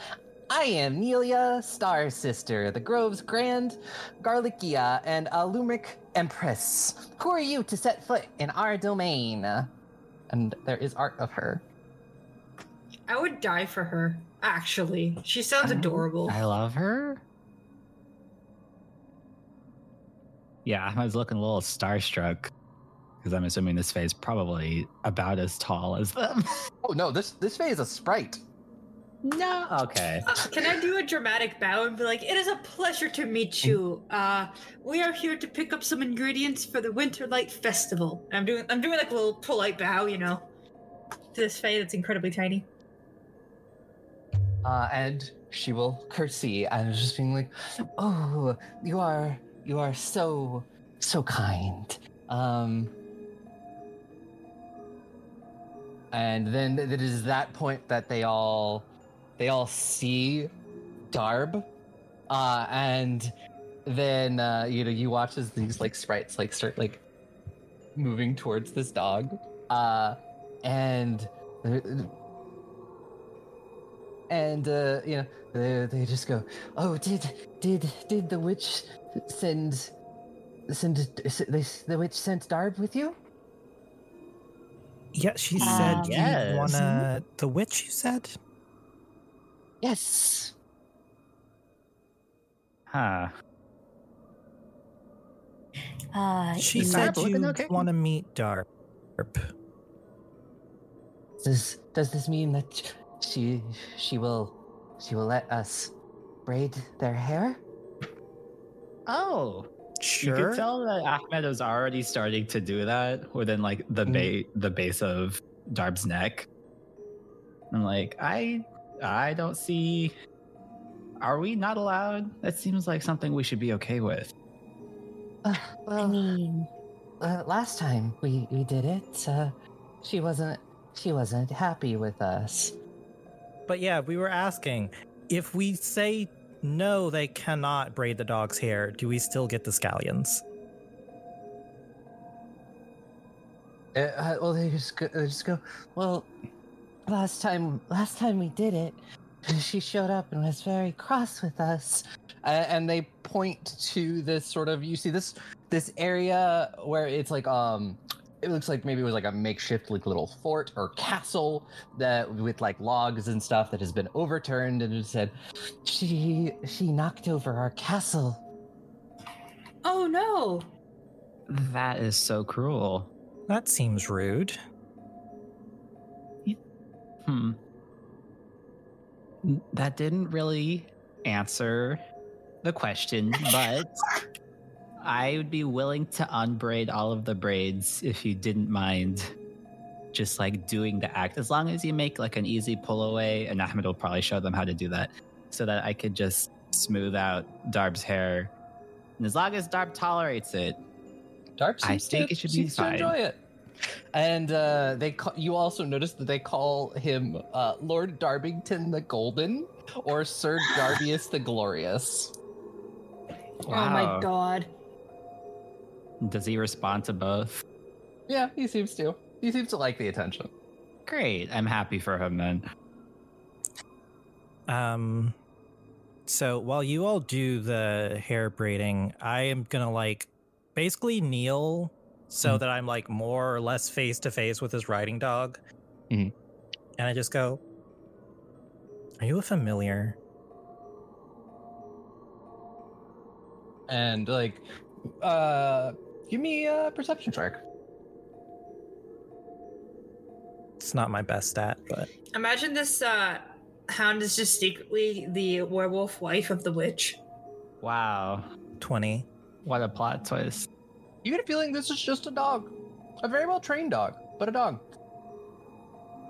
I am Nelia, Star Sister, the Grove's Grand Garlicia, and Alumic Empress. Who are you to set foot in our domain? And there is art of her. I would die for her. Actually, she sounds adorable. I love her. Yeah, I was looking a little starstruck because I'm assuming this face probably about as tall as them. Oh no, this this Fae is a sprite. no. Okay. Uh, can I do a dramatic bow and be like, "It is a pleasure to meet you. Uh, we are here to pick up some ingredients for the Winter Light Festival." And I'm doing, I'm doing like a little polite bow, you know, to this fae that's incredibly tiny. Uh, and she will curtsy and just being like, "Oh, you are you are so so kind." Um, and then it is that point that they all they all see Darb, uh, and then uh, you know you watch as these like sprites like start like moving towards this dog, uh, and. And uh, you know they, they just go oh did did did the witch send send they, the witch sent darb with you Yeah, she Um, said Yes. you wanna the witch. You said yes Huh. Uh, she said you okay? want to meet Darb. does does this mean that she she will she will let us braid their hair. Oh, Sure. you could tell that Ahmed was already starting to do that within like the ba- the base of Darb's neck. I'm like, I I don't see. Are we not allowed? That seems like something we should be okay with. Uh, I mean, uh, last time we we did it, uh, she wasn't she wasn't happy with us. But yeah, we were asking if we say no, they cannot braid the dog's hair. Do we still get the scallions? Uh, uh, well, they just go, they just go. Well, last time, last time we did it, she showed up and was very cross with us. Uh, and they point to this sort of you see this this area where it's like um it looks like maybe it was like a makeshift like little fort or castle that with like logs and stuff that has been overturned and it said she she knocked over our castle Oh no! That is so cruel. That seems rude. Hmm. That didn't really answer the question, but I would be willing to unbraid all of the braids if you didn't mind just like doing the act. As long as you make like an easy pull away, and Ahmed will probably show them how to do that so that I could just smooth out Darb's hair. And as long as Darb tolerates it, Dark I seems think to, it should be seems to fine. enjoy it. And uh, they ca- you also notice that they call him uh, Lord Darbington the Golden or Sir Darbius the Glorious. Oh my god. Does he respond to both? Yeah, he seems to. He seems to like the attention. Great. I'm happy for him then. Um, so while you all do the hair braiding, I am gonna like basically kneel so Mhm. that I'm like more or less face to face with his riding dog. Mhm. And I just go, Are you a familiar? And like, uh, give me a perception check. It's not my best stat, but Imagine this uh, hound is just secretly the werewolf wife of the witch. Wow. 20. What a plot twist. You get a feeling this is just a dog, a very well trained dog, but a dog.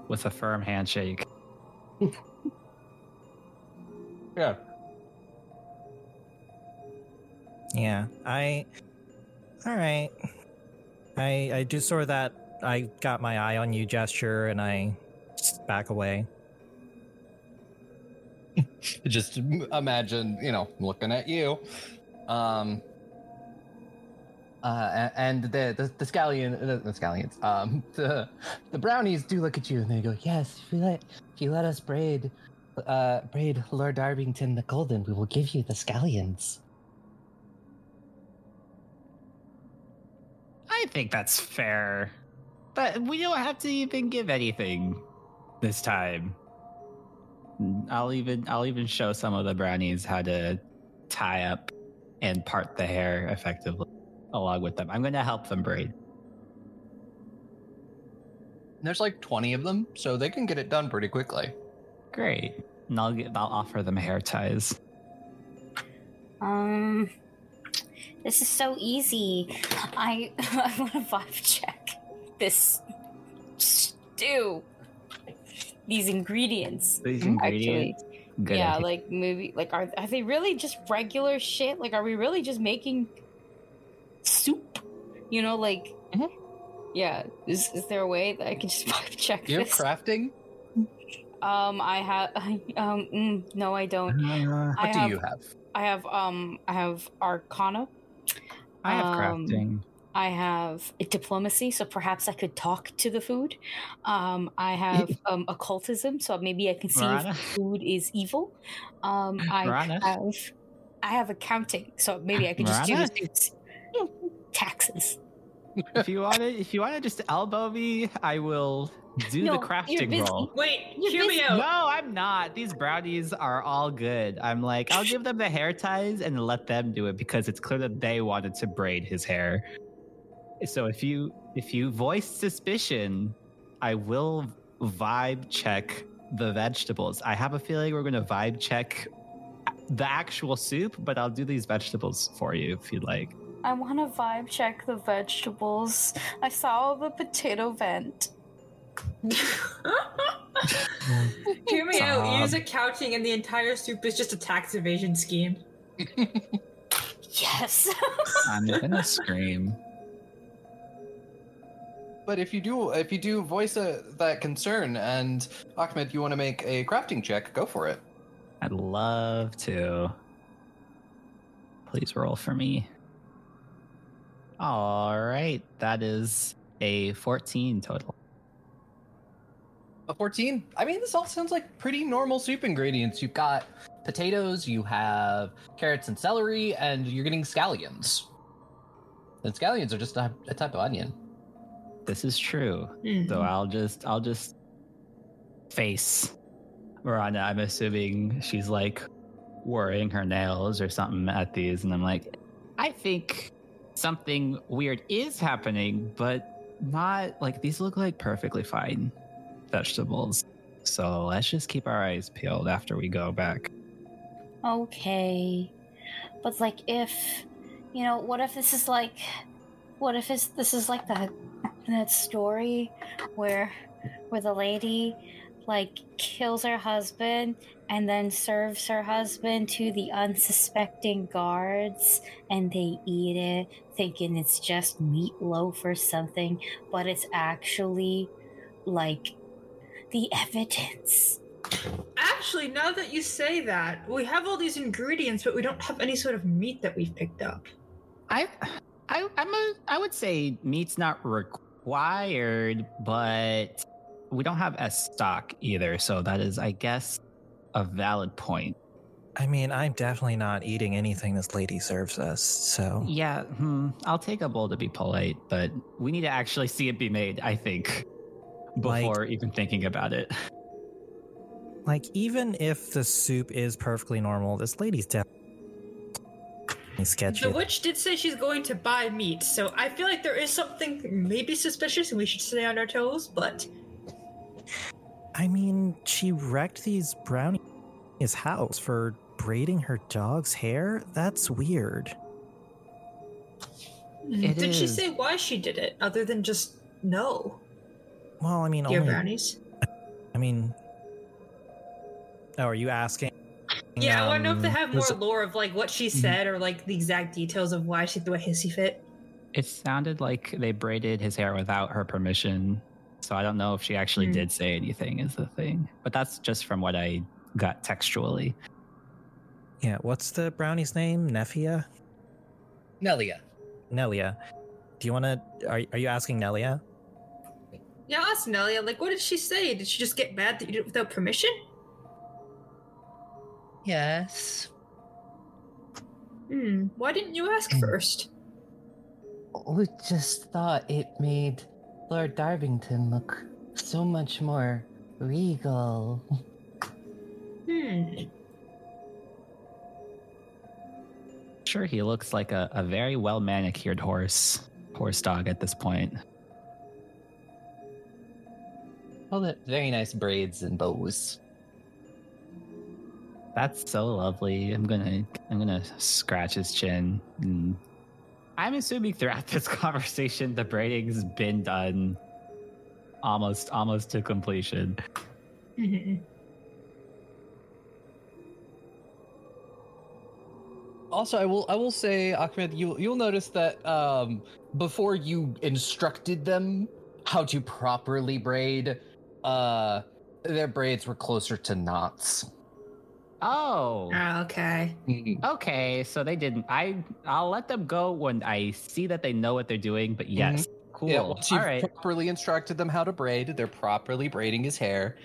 With a firm handshake. Yeah. Yeah, I. All right. I I do sort of that. I got my eye on you gesture, and I back away. Just imagine, you know, looking at you. Um. Uh, and the the, the scallion, the, the scallions, um, the the brownies do look at you and they go, "Yes, if you let if you let us braid, uh, braid Lord Darbington the Golden, we will give you the scallions." I think that's fair. But we don't have to even give anything this time. I'll even I'll even show some of the brownies how to tie up and part the hair effectively along with them. I'm going to help them braid. There's like twenty of them, so they can get it done pretty quickly. Great. And I'll get, I'll offer them hair ties. um, this is so easy. I I want to vibe check this stew. These ingredients. These Mhm. ingredients. Good. yeah, idea. like maybe like are are they really just regular shit? Like are we really just making soup? You know, like Mhm. yeah. Is is there a way that I can just vibe check Do you have this? crafting? um, I have. I, um, mm, no, I don't. Uh, I What do have, you have? I have. Um, I have Arcana. I have Um, crafting. I have diplomacy, so perhaps I could talk to the food. Um, I have um, occultism, so maybe I can see Marana? if food is evil. Um, I Marana? have I have accounting, so maybe I could just do Marana? this. taxes. if you want to, if you want to just elbow me, I will do No, the you're crafting busy. roll. Wait, You're hear me out. No, I'm not. These brownies are all good. I'm like, I'll give them the hair ties and let them do it because it's clear that they wanted to braid his hair. So if you if you voice suspicion, I will vibe check the vegetables. I have a feeling we're going to vibe check the actual soup, but I'll do these vegetables for you if you'd like. I want to vibe check the vegetables. I saw the potato vent. Hear me out. Use a couching, and the entire soup is just a tax evasion scheme. Yes. I'm gonna scream. But if you do, if you do voice a, that concern, and Ahmed, you want to make a crafting check, go for it. I'd love to. Please roll for me. All right, that is a 14 total. A 14? I mean, this all sounds like pretty normal soup ingredients. You've got potatoes, you have carrots and celery, and you're getting scallions. And scallions are just a, a type of onion. This is true. Hmm. So I'll just I'll just face Miranda. I'm assuming she's like worrying her nails or something at these, and I'm like, I think something weird is happening, but not like these look like perfectly fine vegetables. So let's just keep our eyes peeled after we go back. okay. But like if you know, what if this is like what if it's, this is like that that story where where the lady like kills her husband and then serves her husband to the unsuspecting guards and they eat it thinking it's just meatloaf or something but it's actually like the evidence Actually, now that you say that, we have all these ingredients, but we don't have any sort of meat that we've picked up. I, I, I'm a, I would say meat's not required, but we don't have a stock either. So that is, I guess, a valid point. I mean, I'm definitely not eating anything this lady serves us. So Yeah, hmm, I'll take a bowl to be polite, but we need to actually see it be made. I think Like- before even thinking about it. Like, even if the soup is perfectly normal, this lady's definitely sketchy. The witch did say she's going to buy meat, so I feel like there is something maybe suspicious and we should stay on our toes, but I mean, she wrecked these brownies' house for braiding her dog's hair. That's weird. It did she say why she did it other than just no? Well, I mean, Dear only. brownies. I mean, oh, are you asking? Yeah, I want to know if they um, have more lore of like what she Mm-hmm. said or like the exact details of why she threw a hissy fit. It sounded like they braided his hair without her permission. So I don't know if she actually Hmm. did say anything, is the thing. But that's just from what I got textually. Yeah, what's the brownie's name? Nefia? Nelia. Nelia. Do you want to? Are, are you asking Nelia? Yeah, ask Nelia, like what did she say? Did she just get mad that you did it without permission? Yes. Hmm. Why didn't you ask first? We just thought it made Lord Darbington look so much more regal. Hmm. Sure, he looks like a, a very well manicured horse, horse dog at this point. All the very nice braids and bows. That's so lovely. I'm gonna I'm gonna scratch his chin. And I'm assuming throughout this conversation the braiding's been done almost almost to completion. Also, I will I will say, Ahmed, you you'll notice that um, before you instructed them how to properly braid, uh, their braids were closer to knots. Oh. Ah, okay. Okay, so they didn't. I I'll let them go when I see that they know what they're doing. But yes, cool. Yeah, once you've right, properly instructed them how to braid, they're properly braiding his hair.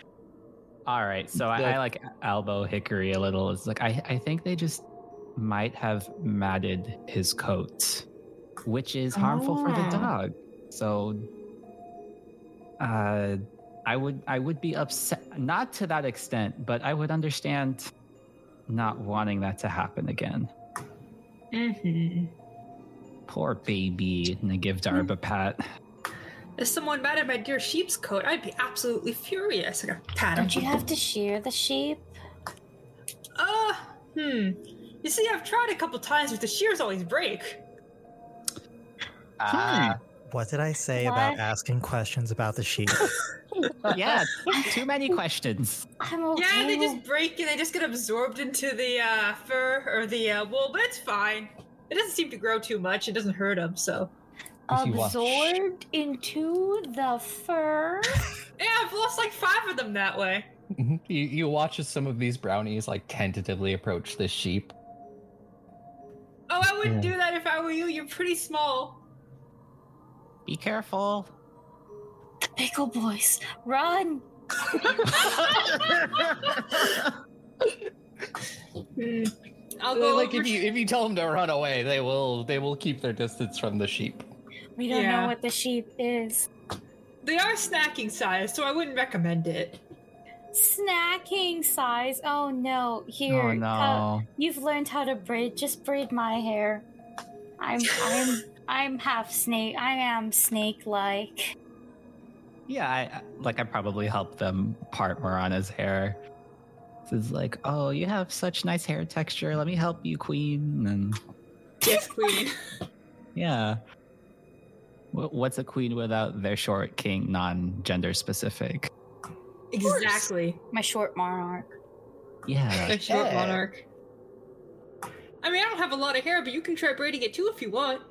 all right. So I, the- I like elbow Hickory a little. It's like I I think they just might have matted his coat, which is harmful for the Oh. dog. So, uh, I would I would be upset. Not to that extent, but I would understand not wanting that to happen again. hmm Poor baby. And I give Darb a pat. If someone mad at my dear sheep's coat? I'd be absolutely furious. Like a pat him. Don't you have to shear the sheep? Uh, hmm. You see, I've tried a couple times, but the shears always break. Ah, What did I say about asking questions about the sheep? yeah, too many questions. I'm okay. Yeah, they just break and they just get absorbed into the uh, fur or the uh, wool, but it's fine. It doesn't seem to grow too much. It doesn't hurt them, so. If you watch- absorbed into the fur. Yeah, I've lost like five of them that way. Mhm. You, you watch as some of these brownies like tentatively approach this sheep. Oh, I wouldn't Yeah. do that if I were you. You're pretty small. Be careful. The pickle boys, run! I'll Uh, go like over if you if you tell them to run away, they will they will keep their distance from the sheep. We don't Yeah. know what the sheep is. They are snacking size, so I wouldn't recommend it. Snacking size. Oh no! Here, oh uh, no. you've learned how to braid. Just braid my hair. I'm I'm I'm half snake. I am snake-like. Yeah, I I- like I probably helped them part Marana's hair. This is like, oh, you have such nice hair texture. Let me help you, queen. And Yes, queen. yeah. Wh- What's a queen without their short king, non-gender specific? exactly. My short monarch. Yeah. A short Yeah. monarch. I mean, I don't have a lot of hair, but you can try braiding it too if you want.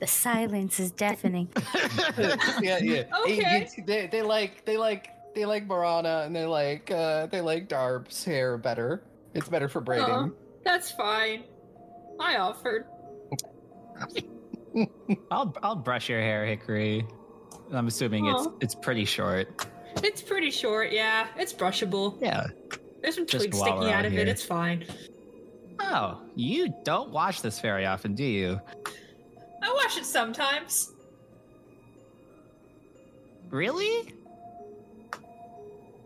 The silence is deafening. yeah, yeah. Okay. You- they, they like they like they like Marana and they like uh they like Darb's hair better. It's better for braiding. Aw, that's fine. I offered. I'll I'll brush your hair, Hickory. I'm assuming it's it's pretty short. It's pretty short, yeah. It's brushable. Yeah. There's some Just twigs sticking out of here. it. It's fine. Oh, you don't watch this very often, do you? I wash it sometimes. Really?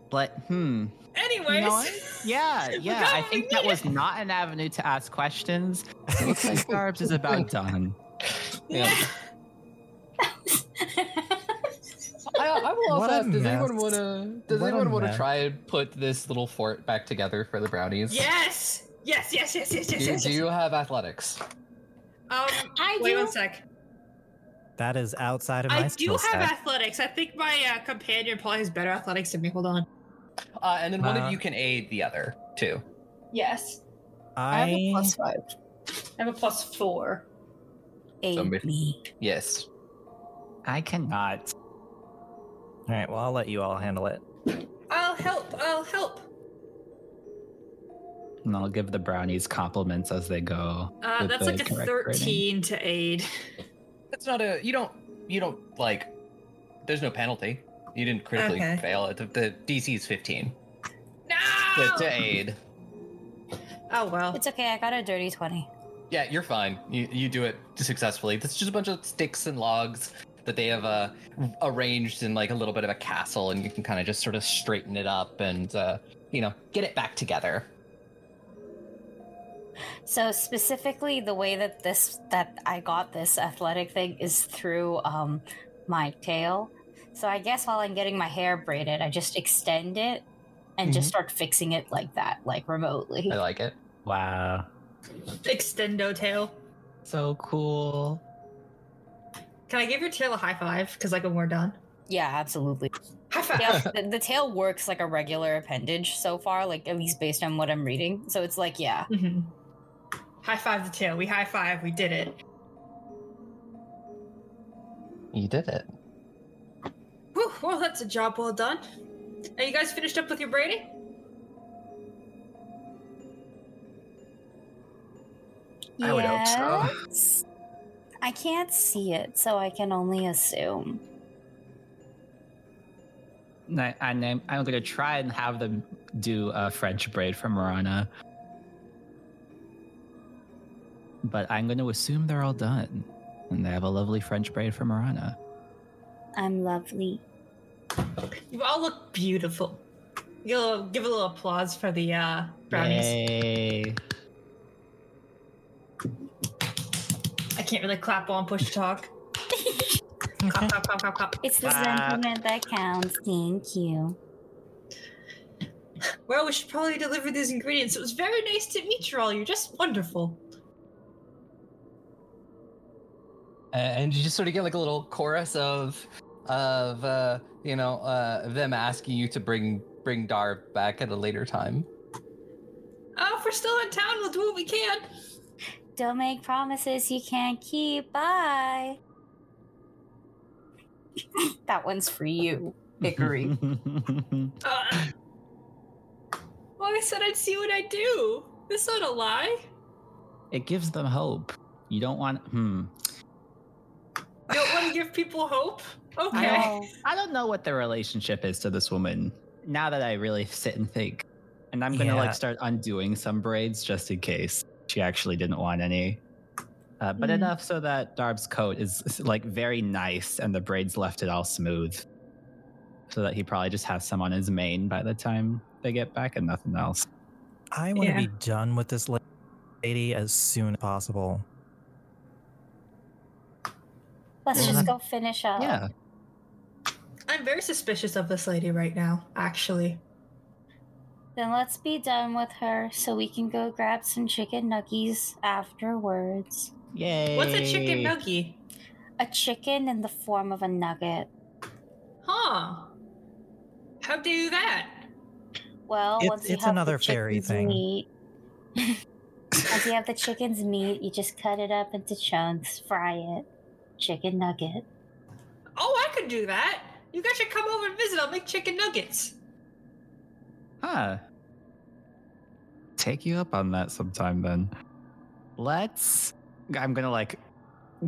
But hmm. Anyways. You know what? Yeah, yeah. I think that was not an avenue to ask questions. It looks like Darb's is about done. Yeah. I, I will also What ask, does anyone want to does What anyone want to mess. try and put this little fort back together for the brownies? yes! Yes, yes, yes, yes, yes, Do, yes. do yes. you have athletics? Um, I wait do. one sec. That is outside of my I do have set. athletics. I think my uh, companion probably has better athletics than me. Hold on. Uh, and then one Uh, of you can aid the other too. Yes. I, have a plus five. I have a plus four. Aid Somebody- me. Yes. I cannot. All right, well, I'll let you all handle it. I'll help. I'll help. And I'll give the brownies compliments as they go. Uh, that's the like a correct rating. 13 to aid. That's not a you don't you don't like. There's no penalty. You didn't critically Okay. fail it. The, the DC is 15 No! to, to aid. Oh, well. It's okay. I got a dirty twenty. Yeah, you're fine. You you do it successfully. It's just a bunch of sticks and logs that they have uh, arranged in like a little bit of a castle, and you can kind of just sort of straighten it up and uh, you know get it back together. So specifically, the way that this that I got this athletic thing is through um my tail. So I guess while I'm getting my hair braided, I just extend it and just start fixing it like that, like remotely. I like it. Wow. Extendo tail. So cool. Can I give your tail a high five? Because, like, when we're done. Yeah, absolutely. High five. Yeah, the, the tail works like a regular appendage so far, like at least based on what I'm reading. So it's like, yeah, Mhm. High five the tail. We high five. We did it. You did it. Whew, well, that's a job well done. Are you guys finished up with your braiding? I would hope so. Yes. I can't see it, so I can only assume. And I, I'm, I'm going to try and have them do a French braid for Marana. But I'm going to assume they're all done. And they have a lovely French braid for Marana. I'm lovely. You all look beautiful. Give a little, give a little applause for the uh, brownies. Yay. I can't really clap on push talk. Cop, cop, cop, cop, cop. It's the sentiment that counts. Thank you. Well, we should probably deliver these ingredients. It was very nice to meet you all. You're just wonderful. And you just sort of get like a little chorus of of uh you know uh them asking you to bring bring Darb back at a later time. Oh, if we're still in town, we'll do what we can. Don't make promises you can't keep. Bye. that one's for you, Hickory. Uh, well, I said I'd see what I do. This not a lie. it gives them hope. You don't want. Hmm. You don't want to give people hope? Okay. I don't, I don't know what the relationship is to this woman. Now that I really sit and think, and I'm gonna Yeah. like start undoing some braids just in case she actually didn't want any. Uh, but Mm. enough so that Darb's coat is like very nice and the braids left it all smooth. So that he probably just has some on his mane by the time they get back and nothing else. I want to Yeah. be done with this lady as soon as possible. Let's Well, just mm-hmm. go finish up. Yeah. I'm very suspicious of this lady right now, actually. Then let's be done with her so we can go grab some chicken nuggies afterwards. Yay. What's a chicken nuggie? A chicken in the form of a nugget. Huh. How do you do that? Well, It's- once you it's have another the fairy thing. Meat, once you have the chicken's meat, you just cut it up into chunks, fry it. Chicken nugget. Oh, I could do that. You guys should come over and visit. I'll make chicken nuggets. Huh. Take you up on that sometime then. Let's. I'm gonna like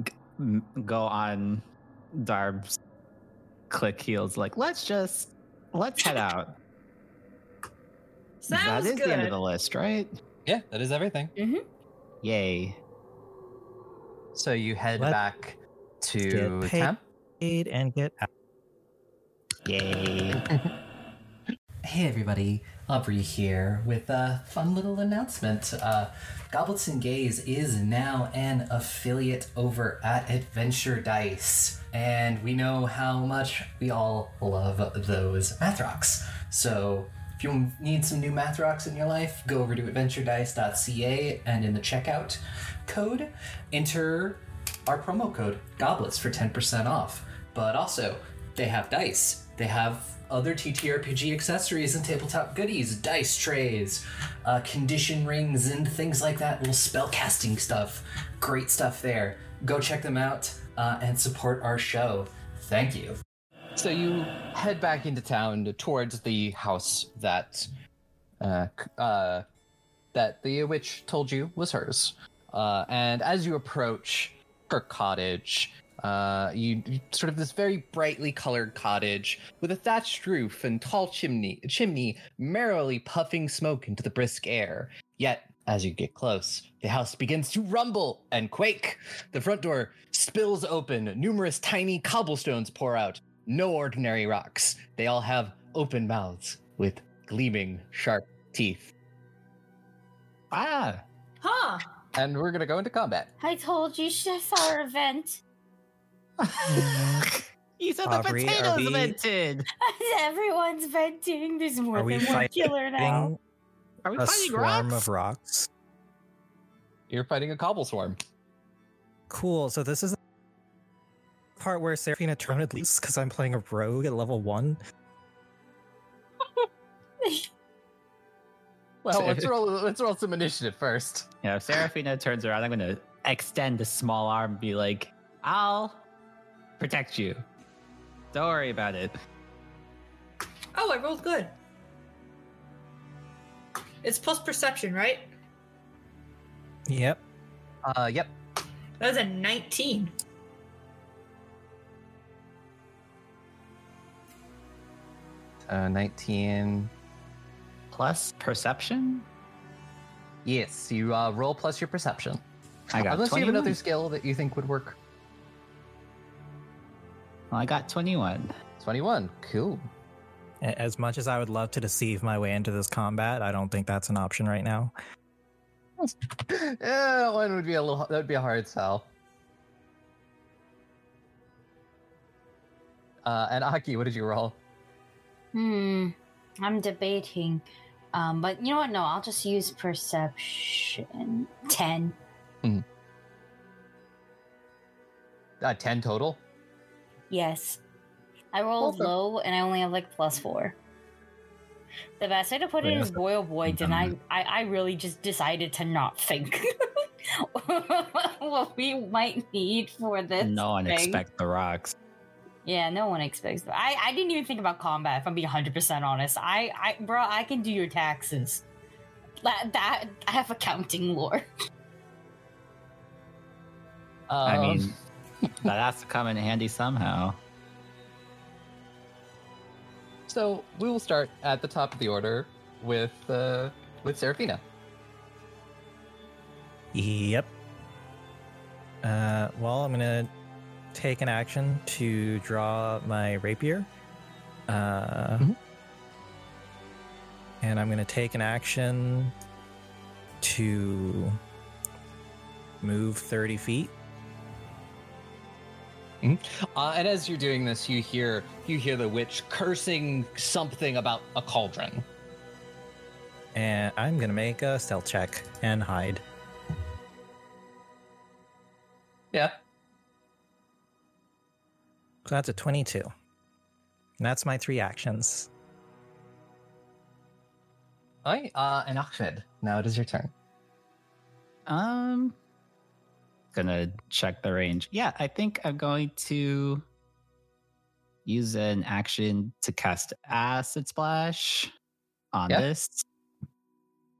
g- m- go on Darb's click heels. Like, let's just let's head out. that Sounds is good. the end of the list, right? Yeah, that is everything. Mm-hmm. Yay! So you head Let- back to Get paid. camp. Aid and get out. Yay! Hey everybody, Aubrey here with a fun little announcement. Uh, Goblets and Gaze is now an affiliate over at Adventure Dice, and we know how much we all love those math rocks. So if you need some new math rocks in your life, go over to adventuredice.ca and in the checkout code, enter our promo code Goblets for 10% off. But also, they have dice. They have other TTRPG accessories and tabletop goodies, dice trays, uh, condition rings, and things like that. Little spell casting stuff. Great stuff there. Go check them out uh, and support our show. Thank you. So you head back into town towards the house that uh, uh, that the witch told you was hers. Uh, and as you approach her cottage, uh, you, you sort of this very brightly colored cottage with a thatched roof and tall chimney, chimney merrily puffing smoke into the brisk air. Yet, as you get close, the house begins to rumble and quake. The front door spills open. Numerous tiny cobblestones pour out. No ordinary rocks. They all have open mouths with gleaming, sharp teeth. ah, Huh. And we're gonna go into combat. I told you, I saw her vent. you said Aubrey, the potatoes we- vented. Everyone's venting. There's more Are than one killer now. Are we a fighting swarm rocks? of rocks? You're fighting a cobble swarm. Cool. So this is the part where Seraphina turned loose because I'm playing a rogue at level one. Well, let's roll. Let's roll some initiative first. Yeah, if Seraphina turns around, I'm gonna extend a small arm and be like, I'll protect you. Don't worry about it. Oh, I rolled good. It's plus perception, right? Yep. Uh, yep. That was a 19. Uh, nineteen. Plus perception? Yes, you uh, roll plus your perception. I got Unless you have 21. another skill that you think would work. Well, I got 21. Twenty-one. Cool. As much as I would love to deceive my way into this combat, I don't think that's an option right now. yeah, that one would be a little. That would be a hard sell. Uh, and Aki, what did you roll? Hmm. I'm debating. Um, but you know what? No, I'll just use perception. Ten. Uh, 10 total. Yes. I rolled Okay. low and I only have like plus four. The best way to put it Yeah. is boy oh boy, did I, I I really just decided to not think what we might need for this. no one thing. expects the rocks. Yeah, no one expects that. I, I didn't even think about combat, if I'm being 100% honest. I, I, bro, I can do your taxes. That, that, I have accounting lore. I Um, mean, that has to come in handy somehow. so we will start at the top of the order with uh, with Seraphina. Yep. Uh, well, I'm gonna take an action to draw my rapier. Uh, Mhm. And I'm gonna take an action to move 30 feet. Uh, and as you're doing this, you hear you hear the witch cursing something about a cauldron. And I'm gonna make a stealth check and hide. Yeah. So that's a 22. And that's my three actions. All right. Uh, and Ahmed, now it is your turn. Um, gonna check the range. Yeah, I think I'm going to use an action to cast Acid Splash on Yeah. this.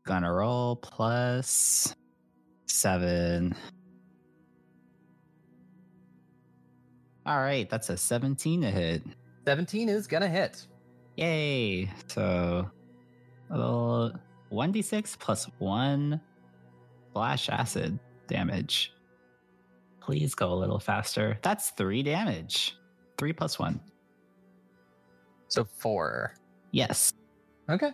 Gonna roll plus seven. All right, that's a 17 to hit. 17 is gonna hit. Yay! So, a little 1d6 plus 1 splash acid damage. Please go a little faster. That's 3 damage. 3 plus 1. So four. Yes. Okay.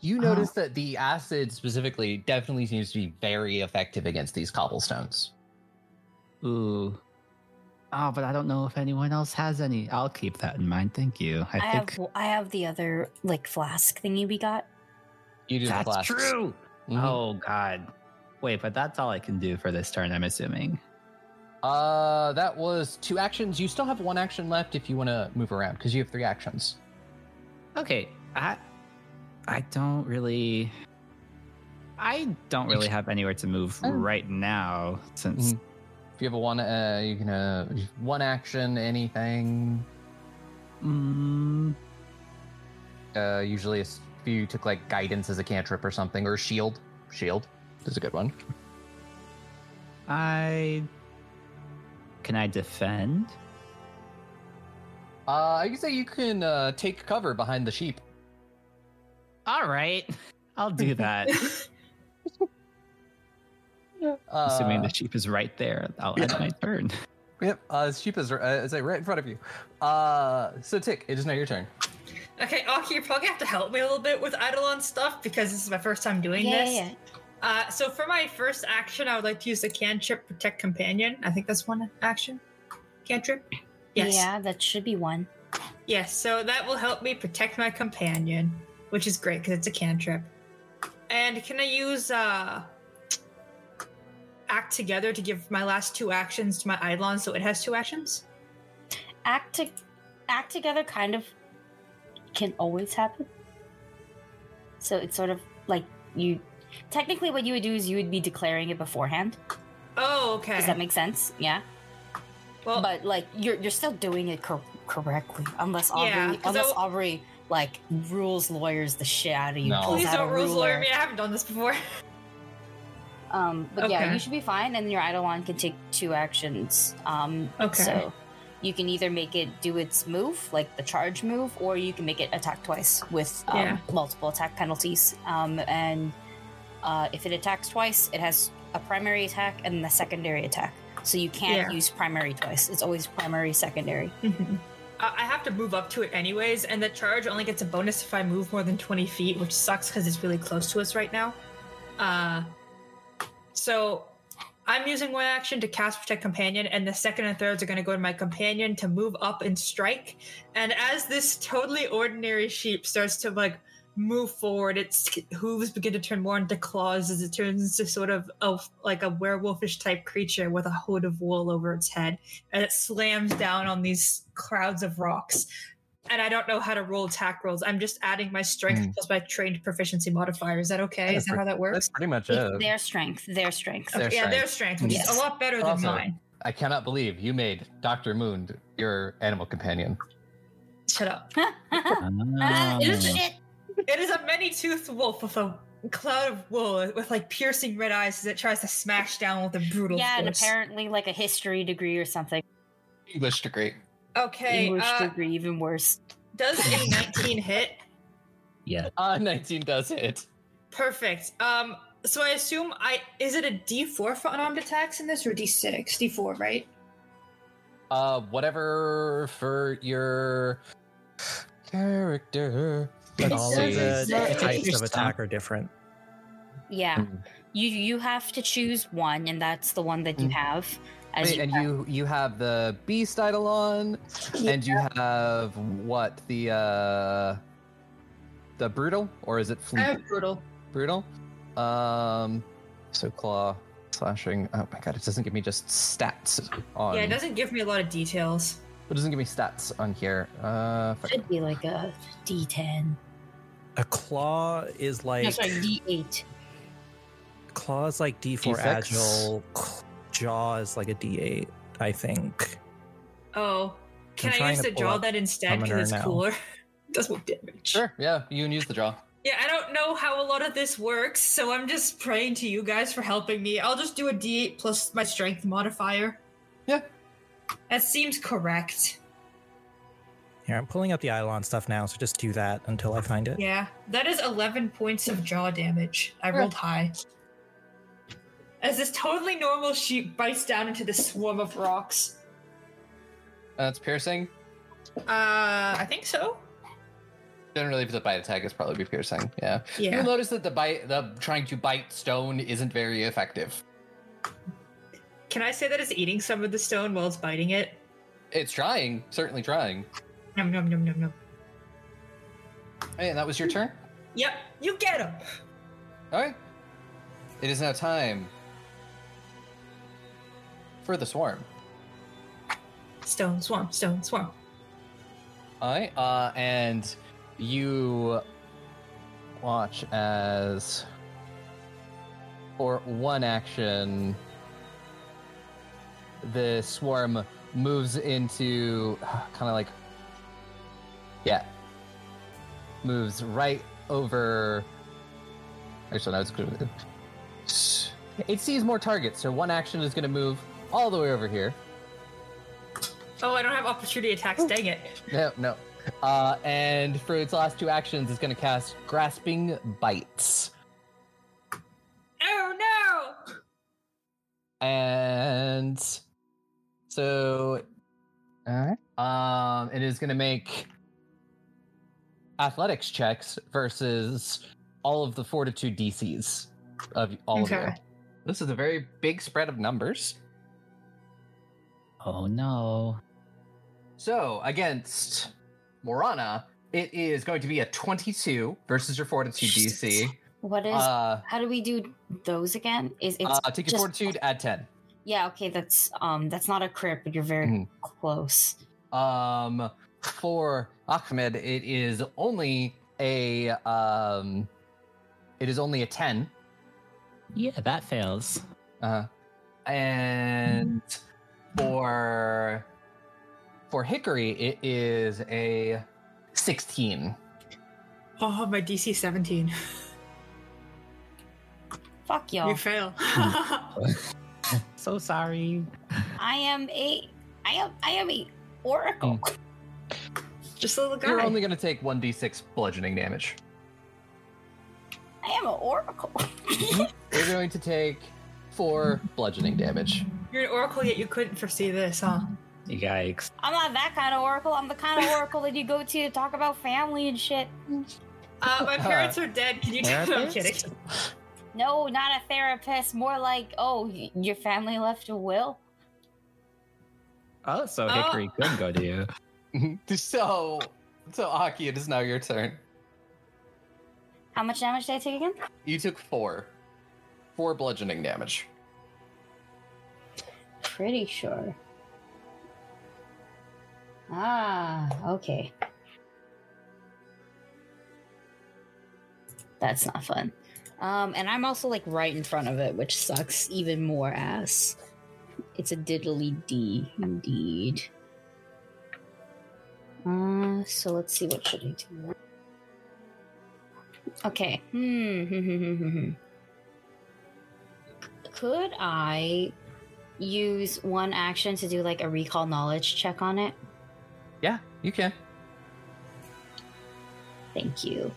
You Uh, notice that the acid specifically definitely seems to be very effective against these cobblestones. Ooh. Oh, but I don't know if anyone else has any. I'll keep that in mind. Thank you. I, I, think have, I have the other, like, flask thingy we got. You do the that's flasks. true. Mhm. Oh, God. Wait, but that's all I can do for this turn, I'm assuming. Uh, that was two actions. You still have one action left if you want to move around because you have three actions. Okay, I I don't really I don't really have anywhere to move Oh. right now since Mhm. If you have a one, uh, you can uh, one action, anything. mm, Uh, usually, if you took like guidance as a cantrip or something, or shield. Shield is a good one. I can I defend? Uh, I can say you can uh, take cover behind the sheep. All right. I'll do that. Uh, Assuming the sheep is right there, I'll end my turn. Yep, uh, sheep is, uh, is like right in front of you. Uh, so Tick, it is now your turn. Okay, Aki, you're probably gonna have to help me a little bit with Eidolon stuff because this is my first time doing Yeah, this. yeah, Uh, so for my first action, I would like to use the cantrip protect companion. I think that's one action. Cantrip. Yes. Yeah, that should be one. Yes. So that will help me protect my companion, which is great because it's a cantrip. And can I use uh act together to give my last two actions to my Eidolon so it has two actions? Act, to, act together kind of can always happen. So it's sort of like you. Technically, what you would do is you would be declaring it beforehand. Oh, okay. Does that make sense? Yeah. well, but like you're you're still doing it cor- correctly, unless Aubrey Yeah, 'cause unless I- Aubrey like rules lawyers the shit out of you. No. please don't rules ruler. lawyer me. I haven't done this before. Um, but yeah, you should be fine, and your Eidolon can take two actions. Um, Okay. So you can either make it do its move, like the charge move, or you can make it attack twice with um, Yeah. multiple attack penalties. Um, and uh, if it attacks twice, it has a primary attack and the secondary attack. So you can't Yeah. use primary twice. It's always primary, secondary. Mhm. Uh, I have to move up to it anyways, and the charge only gets a bonus if I move more than 20 feet, which sucks because it's really close to us right now. Uh, so I'm using one action to cast Protect Companion, and the second and thirds are going to go to my companion to move up and strike. And as this totally ordinary sheep starts to like move forward, its hooves begin to turn more into claws as it turns into sort of a, like a werewolfish type creature with a hood of wool over its head, and it slams down on these crowds of rocks. And I don't know how to roll attack rolls. I'm just adding my strength Hmm. plus my trained proficiency modifier. Is that okay? Yeah, Is that how that works? That's pretty much it. their strength. Their strength. Their Okay, yeah, their strength. strength, which is a lot better than mine. I cannot believe you made Dr. Moon your animal companion. Shut up. It is shit. It is a many-toothed wolf with a cloud of wool with like piercing red eyes as it tries to smash down with a brutal Yeah, and apparently like a history degree or something. English degree. Okay, English uh, degree, even worse. does a 19 hit? yeah. Uh, 19 does hit. Perfect. Um, so I assume I is it a D4 for unarmed attacks in this or D6? D4, right? Uh, whatever for your character. Let's All of the It's- types of attack are different. Yeah. Mm. You you have to choose one, and that's the one that you Mm. have. As Wait, you, and you you have the beast eidolon, and you have what the uh the brutal or is it I fleet have brutal. brutal? Um, so claw slashing. Oh my god, it doesn't give me just stats on. Yeah, it doesn't give me a lot of details. It doesn't give me stats on here. Uh, if should be like a D10. A claw is like No, sorry, D8. claw is like D4 D6? agile. C- Jaw is like a D8, I think. Oh, can I'm I trying use the jaw that instead because it's now. cooler? Does more damage. Sure, yeah, you can use the jaw. Yeah, I don't know how a lot of this works, so I'm just praying to you guys for helping me. I'll just do a D8 plus my strength modifier. Yeah. That seems correct. Here, I'm pulling up the Eidolon stuff now, so just do that until I find it. Yeah, that is 11 points of jaw damage. I rolled high. As this totally normal sheep bites down into the swarm of rocks. Uh, That's piercing. Uh, I think so. Generally, if it's a bite attack, it's probably be piercing. Yeah. Yeah. You'll notice that the bite, the trying to bite stone, isn't very effective. Can I say that it's eating some of the stone while it's biting it? It's trying, certainly trying. Num num num num num. Hey, and that was your turn. Yep, you get him. All right. It is now time for the swarm. Stone swarm, stone swarm. All right. Uh, and you watch as, for one action, the swarm moves into kind of like, yeah, moves right over. Actually, no, it's good. It sees more targets, so one action is going to move all the way over here. Oh, I don't have opportunity attacks. Dang it. No, no. Uh, and for its last two actions, it's going to cast Grasping Bites. Oh no! And so, alright. Um, it is going to make athletics checks versus all of the fortitude DCs of all of you. Okay. This is a very big spread of numbers. Oh no. So against Marana, it is going to be a 22 versus your fortitude DC. What is? Uh, how do we do those again? Is it's uh, take your just- fortitude, add 10. Yeah, okay, that's um that's not a crit, but you're very Mhm. close. Um, for Ahmed, it is only a um, it is only a 10. Yeah, that fails. Uh, and for for Hickory, it is a 16. Oh, my DC 17. Fuck y'all. You fail. So sorry. I am a I am I am a oracle. Hmm. Just a little guy. You're only going to take 1d6 bludgeoning damage. I am an oracle. You're going to take four bludgeoning damage. You're an oracle, yet you couldn't foresee this, huh? You yikes. I'm not that kind of oracle. I'm the kind of oracle that you go to to talk about family and shit. Uh, my parents are dead. Can you tell? I'm kidding. No, not a therapist. More like, oh, y- your family left a will. Oh, so Oh. Hickory could go to you. so, so Aki, it is now your turn. How much damage did I take again? You took four, four bludgeoning damage. Pretty sure. Ah, okay. That's not fun. Um, and I'm also like right in front of it, which sucks even more ass. It's a diddly D indeed. Uh, so let's see what should I do. Okay. Hmm. hmm, hmm, hmm. Could I use one action to do like a recall knowledge check on it? Yeah, you can. Thank you.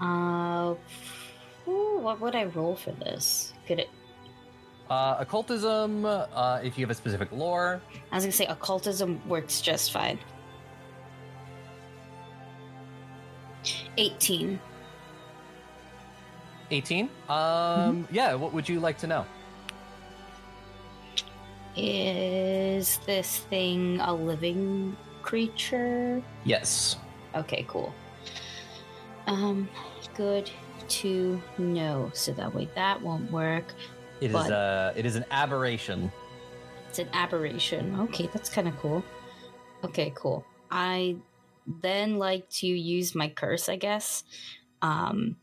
Uh, ooh, what would I roll for this? Could it? Uh, occultism, uh, if you have a specific lore. I was gonna say occultism works just fine. 18. 18. Um, yeah, what would you like to know? Is this thing a living creature? Yes. Okay, cool. Um, good to know. So that way that won't work. It is But- uh it is an aberration. It's an aberration. Okay, that's kind of cool. Okay, cool. I then like to use my curse, I guess, um.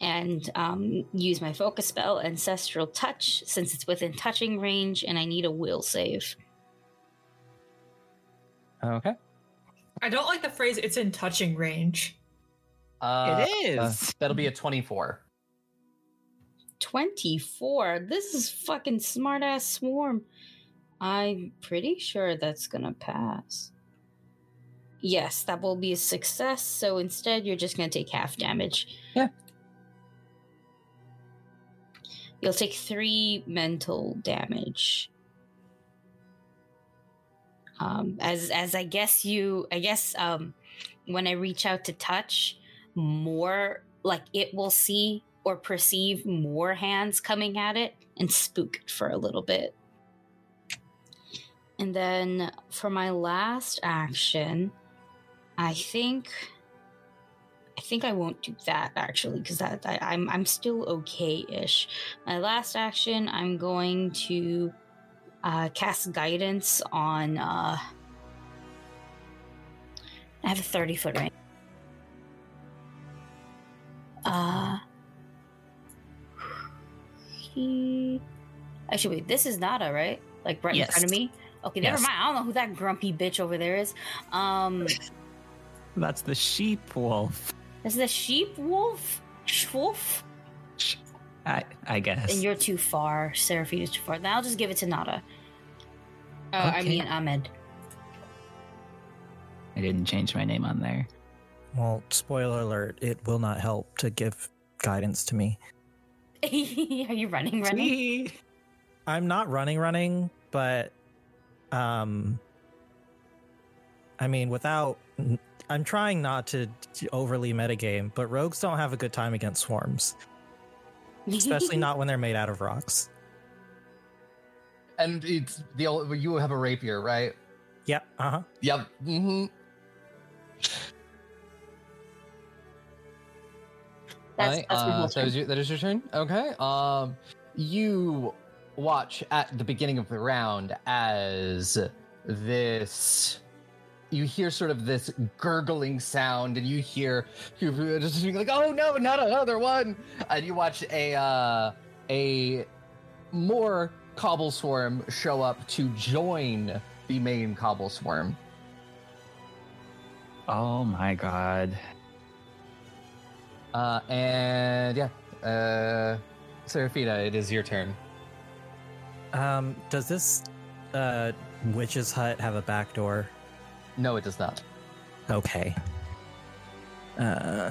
And um, use my focus spell, Ancestral Touch, since it's within touching range, and I need a will save. Okay. I don't like the phrase "it's in touching range." Uh, it uh, that'll be a 24. 24. This is fucking smart ass swarm. I'm pretty sure that's gonna pass. Yes, that will be a success. So instead, you're just gonna take half damage. Yeah. You'll take three mental damage. Um, as as I guess you, I guess um, when I reach out to touch, more like it will see or perceive more hands coming at it and spook it for a little bit. And then for my last action, I think I think I won't do that actually because that I, I'm I'm still okay-ish. My last action, I'm going to uh, cast guidance on. Uh, I have a thirty foot range. Uh, he. Actually, wait. This is Nada, right? Like right in front of me. Okay, never Yes. mind. I don't know who that grumpy bitch over there is. Um, That's the sheep wolf. Is the sheep wolf? Schwolf? I, I guess. And you're too far. Seraphina is too far. Then I'll just give it to Nada. Uh, I mean Ahmed. I didn't change my name on there. Well, spoiler alert, it will not help to give guidance to me. Are you running? Running? I'm not running running, but um I mean without I'm trying not to overly metagame, but rogues don't have a good time against swarms, especially not when they're made out of rocks. And it's the old, you have a rapier, right? Yeah, uh-huh. Yep. Mm-hmm. That's, Right, that's uh, so is your- that is your turn. Okay. Um, you watch at the beginning of the round as this. You hear sort of this gurgling sound, and you hear you just being like, "Oh no, not another one!" And you watch a uh, a more cobble swarm show up to join the main cobble swarm. Oh my god. Uh, and yeah, uh, Seraphina, it is your turn. Um does this uh witch's hut have a back door? No, it does not. Okay. Uh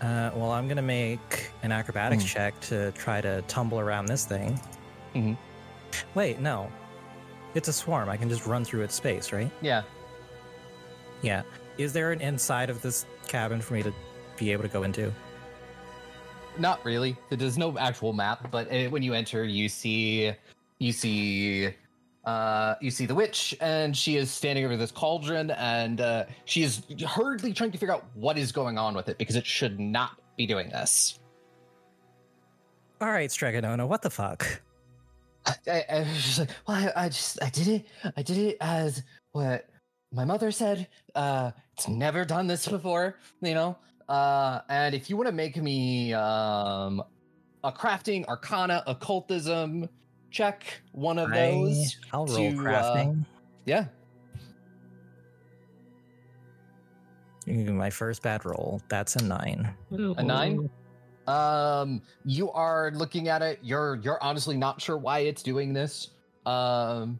uh, well, I'm gonna make an acrobatics Mhm. check to try to tumble around this thing. Mhm. Wait, no, it's a swarm. I can just run through its space, right? Yeah. Yeah. Is there an inside of this cabin for me to be able to go into? not really. There's no actual map, but uh, when you enter, you see you see uh you see the witch and she is standing over this cauldron and uh she is hurriedly trying to figure out what is going on with it because it should not be doing this. All right, Strega Nona, what the fuck? I, I was just like well I, I just i did it. I did it as what my mother said. Uh it's never done this before you know? Uh and if you want to make me um a crafting arcana occultism check one of those I, will roll to, uh, crafting. yeah Ooh, My first bad roll. That's a nine. A nine? Um, you are looking at it. You're you're honestly not sure why it's doing this. Um,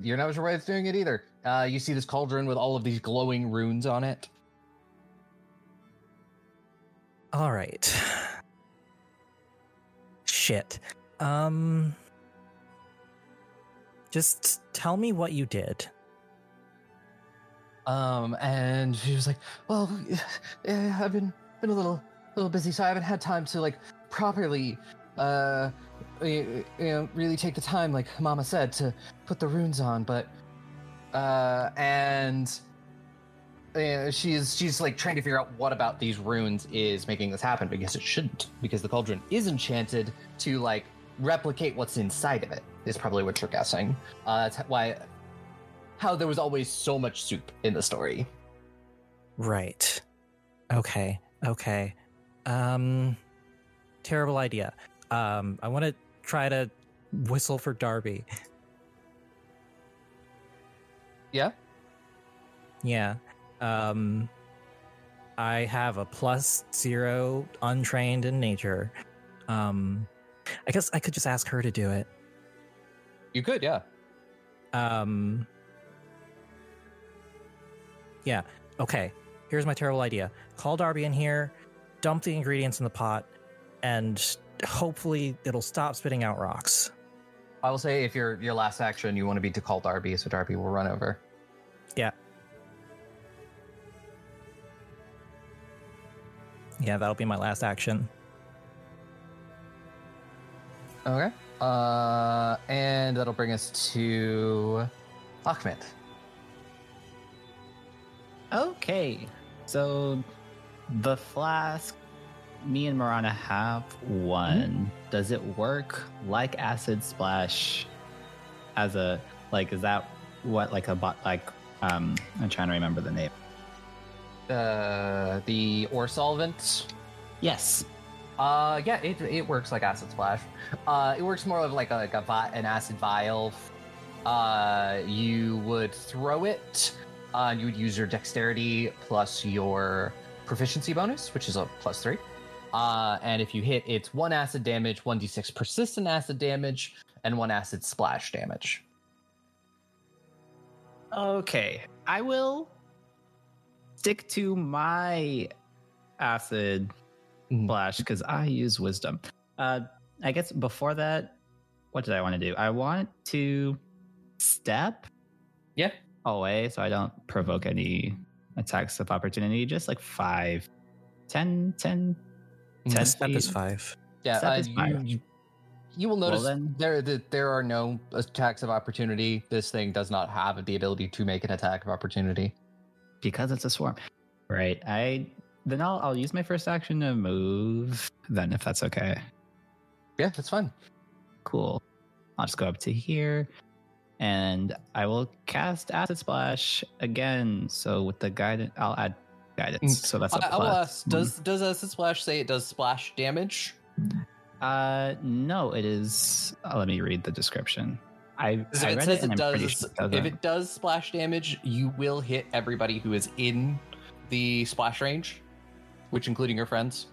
you're not sure why it's doing it either. Uh, you see this cauldron with all of these glowing runes on it. All right. Shit. Um. Just tell me what you did. Um, and she was like, "Well, yeah, I've been been a little little busy, so I haven't had time to like properly, uh, you know, really take the time, like Mama said, to put the runes on. But, uh, and uh, she's she's like trying to figure out what about these runes is making this happen because it shouldn't, because the cauldron is enchanted to like replicate what's inside of it. Is probably what you're guessing. Uh, that's why how there was always so much soup in the story. Right. Okay. Okay. Um. Terrible idea. Um. I want to try to whistle for Darby. Yeah. Yeah. Um. I have a plus zero untrained in nature. Um. I guess I could just ask her to do it. You could, yeah. Um. Yeah. Okay. Here's my terrible idea. Call Darby in here, dump the ingredients in the pot, and hopefully it'll stop spitting out rocks. I will say if your your last action you want to be to call Darby, so Darby will run over. Yeah, Yeah, that'll be my last action. Okay. Uh, and that'll bring us to Ahmed. Okay, so the flask me and Marana have one. Does it work like acid splash as a like is that what like a bot like um I'm trying to remember the name. Uh, the ore solvent. Yes. Uh, yeah, it, it works like acid splash. Uh, it works more of like a, like a vi- an acid vial. Uh, you would throw it. Uh, you would use your dexterity plus your proficiency bonus, which is a plus three. Uh, and if you hit, it's one acid damage, one d6 persistent acid damage, and one acid splash damage. Okay, I will stick to my acid Mhm. splash because I use wisdom. Uh, I guess before that, what did I want to do? I want to step Yeah. away so I don't provoke any attacks of opportunity. Just like five, 10, 10, Mhm. 10 Step is five. Yeah, Step uh, is you, you, you will notice then- there that there are no attacks of opportunity. This thing does not have the ability to make an attack of opportunity. because it's a swarm. Right. I then I'll I'll use my first action to move. Then if that's okay. Yeah, that's fine. Cool. I'll just go up to here and I will cast Acid Splash again. So with the guidance, I'll add guidance. So that's a Mm. I, will plus. ask, does does acid splash say it does splash damage? Uh, no, it is. uh, let me read the description. I, Because I it read says it and it does, sure it if it does splash damage, you will hit everybody who is in the splash range, which including your friends.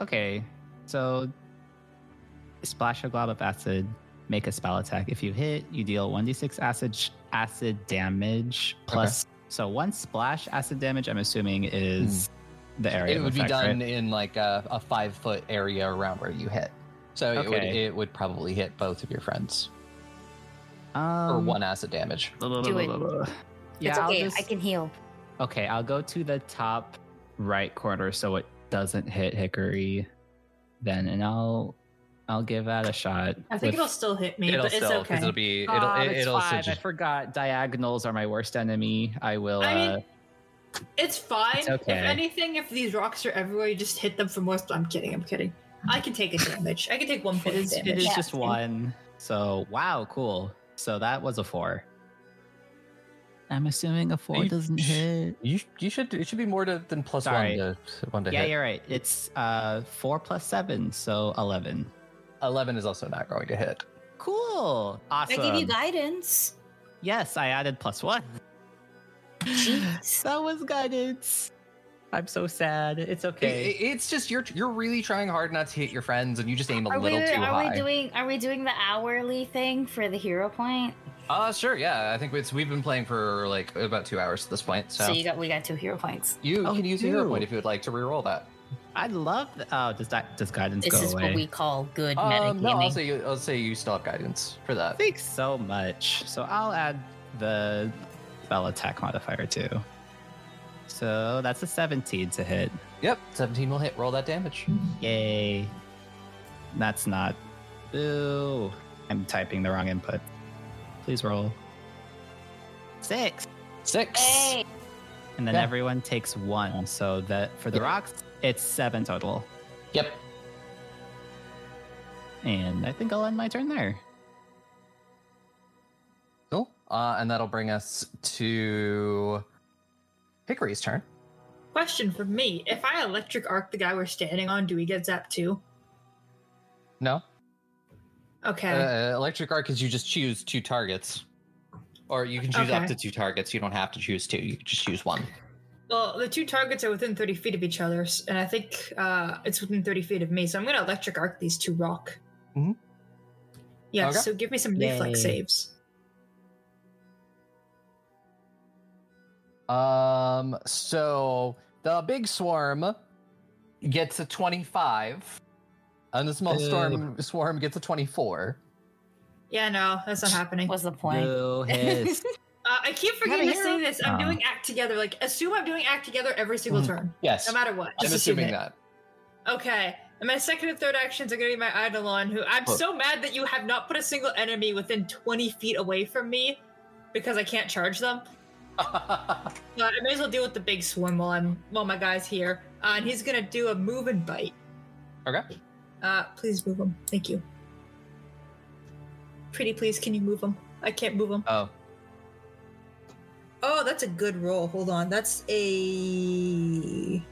Okay, so splash a glob of acid, make a spell attack. If you hit, you deal 1d6 acid acid damage plus. So one splash acid damage, I'm assuming, is the area. It of would be effect, right? done in like a, a five foot area around where you hit. So it would it would probably hit both of your friends Um, or one acid damage. blah, blah, Do it. blah, blah. Yeah, it's okay. just- I can heal. Okay, I'll go to the top right corner so it doesn't hit Hickory, then and I'll I'll give that a shot. I think with- it'll still hit me, it'll but it's still because okay. it'll be it'll Ah, it, that's it'll fine. I forgot diagonals are my worst enemy. I will. I mean, uh, It's fine. It's okay. If anything, if these rocks are everywhere, you just hit them for more. I'm kidding. I'm kidding. I can take a damage. I can take one it point of is. Damage. is Yeah. just one. So wow, cool. So that was a four. I'm assuming a four You- doesn't hit. you you should it should be more to, than plus Sorry. one to one to Yeah, hit. you're right. It's uh four plus seven, so eleven. Eleven is also not going to hit. Cool. Awesome. I gave you guidance. Yes, I added plus one. Jeez. that was guidance. I'm so sad. It's okay. It- it's just you're you're really trying hard not to hit your friends, and you just aim a Are we, little too are high. we doing are we doing the hourly thing for the hero point? Uh, sure, yeah. I think it's we've been playing for like about two hours at this point, so, So, you got we got two hero points. you Oh, can use a hero point if you would like to reroll that. I love. th- oh, does that does guidance This go is away? what we call good Um, metagaming. no, I'll say you, I'll say you still have guidance for that. Thanks so much. So I'll add the spell attack modifier too. So that's a 17 to hit. Yep, seventeen will hit. Roll that damage. Yay. That's not. Boo. I'm typing the wrong input. Please roll. Six. Six. Hey, And then Yeah. everyone takes one. So that for the Yeah. rocks, it's seven total. Yep. And I think I'll end my turn there. Cool. Uh, and that'll bring us to Hickory's turn. Question for me: If I electric arc the guy we're standing on, do we get zapped too? No. Okay. Uh, electric arc is you just choose two targets, or you can choose up to two targets. You don't have to choose two. You can just choose one. Well, the two targets are within 30 feet of each other, and I think uh, it's within 30 feet of me, so I'm going to electric arc these two rock. Mhm. Yeah, Okay. so give me some Yay. reflex saves. Um. So the big swarm gets a twenty-five, and the small Boo. storm swarm gets a twenty-four. Yeah, no, that's not happening. what's the point? Boo hiss. Uh, I keep forgetting to say this. I'm doing act together. Like, assume I'm doing act together every single Mhm. turn, Yes, no matter what. I'm Just assume assuming it. that. Okay. And my second and third actions are going to be my Eidolon, who I'm Oh. so mad that you have not put a single enemy within 20 feet away from me because I can't charge them. But I may as well deal with the big swarm while I'm while my guy's here. Uh, and he's gonna do a move and bite. okay. Uh, please move him. Thank you. Pretty please, can you move him? I can't move him. Oh, Oh, that's a good roll. Hold on. That's a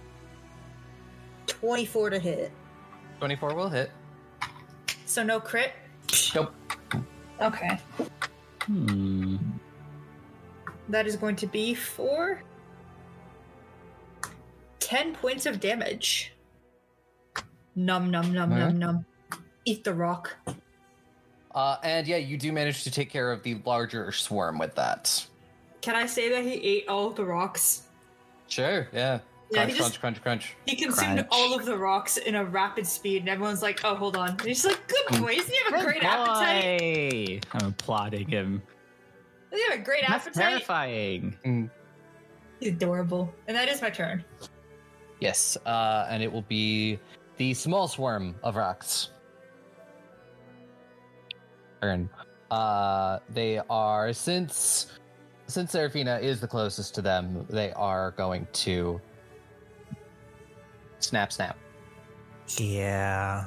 24 to hit. twenty-four will hit. So no crit? Nope. Okay. Hmm. That is going to be for 10 points of damage. Num num num Alright. num num. Eat the rock. Uh, and yeah, you do manage to take care of the larger swarm with that. Can I say that he ate all of the rocks? Sure. Yeah. Yeah, Crunch, he just crunch, crunch, crunch. he consumed Crunch. all of the rocks in a rapid speed, and everyone's like, "Oh, hold on." And he's like, "Good boy. Doesn't he have a Good great appetite? boy. I'm applauding him. Doesn't have a great That's appetite?" terrifying. He's adorable. And that is my turn. Yes. Uh, and it will be the small swarm of rocks. Turn. Uh, they are since since Seraphina is the closest to them, they are going to snap, snap. Yeah.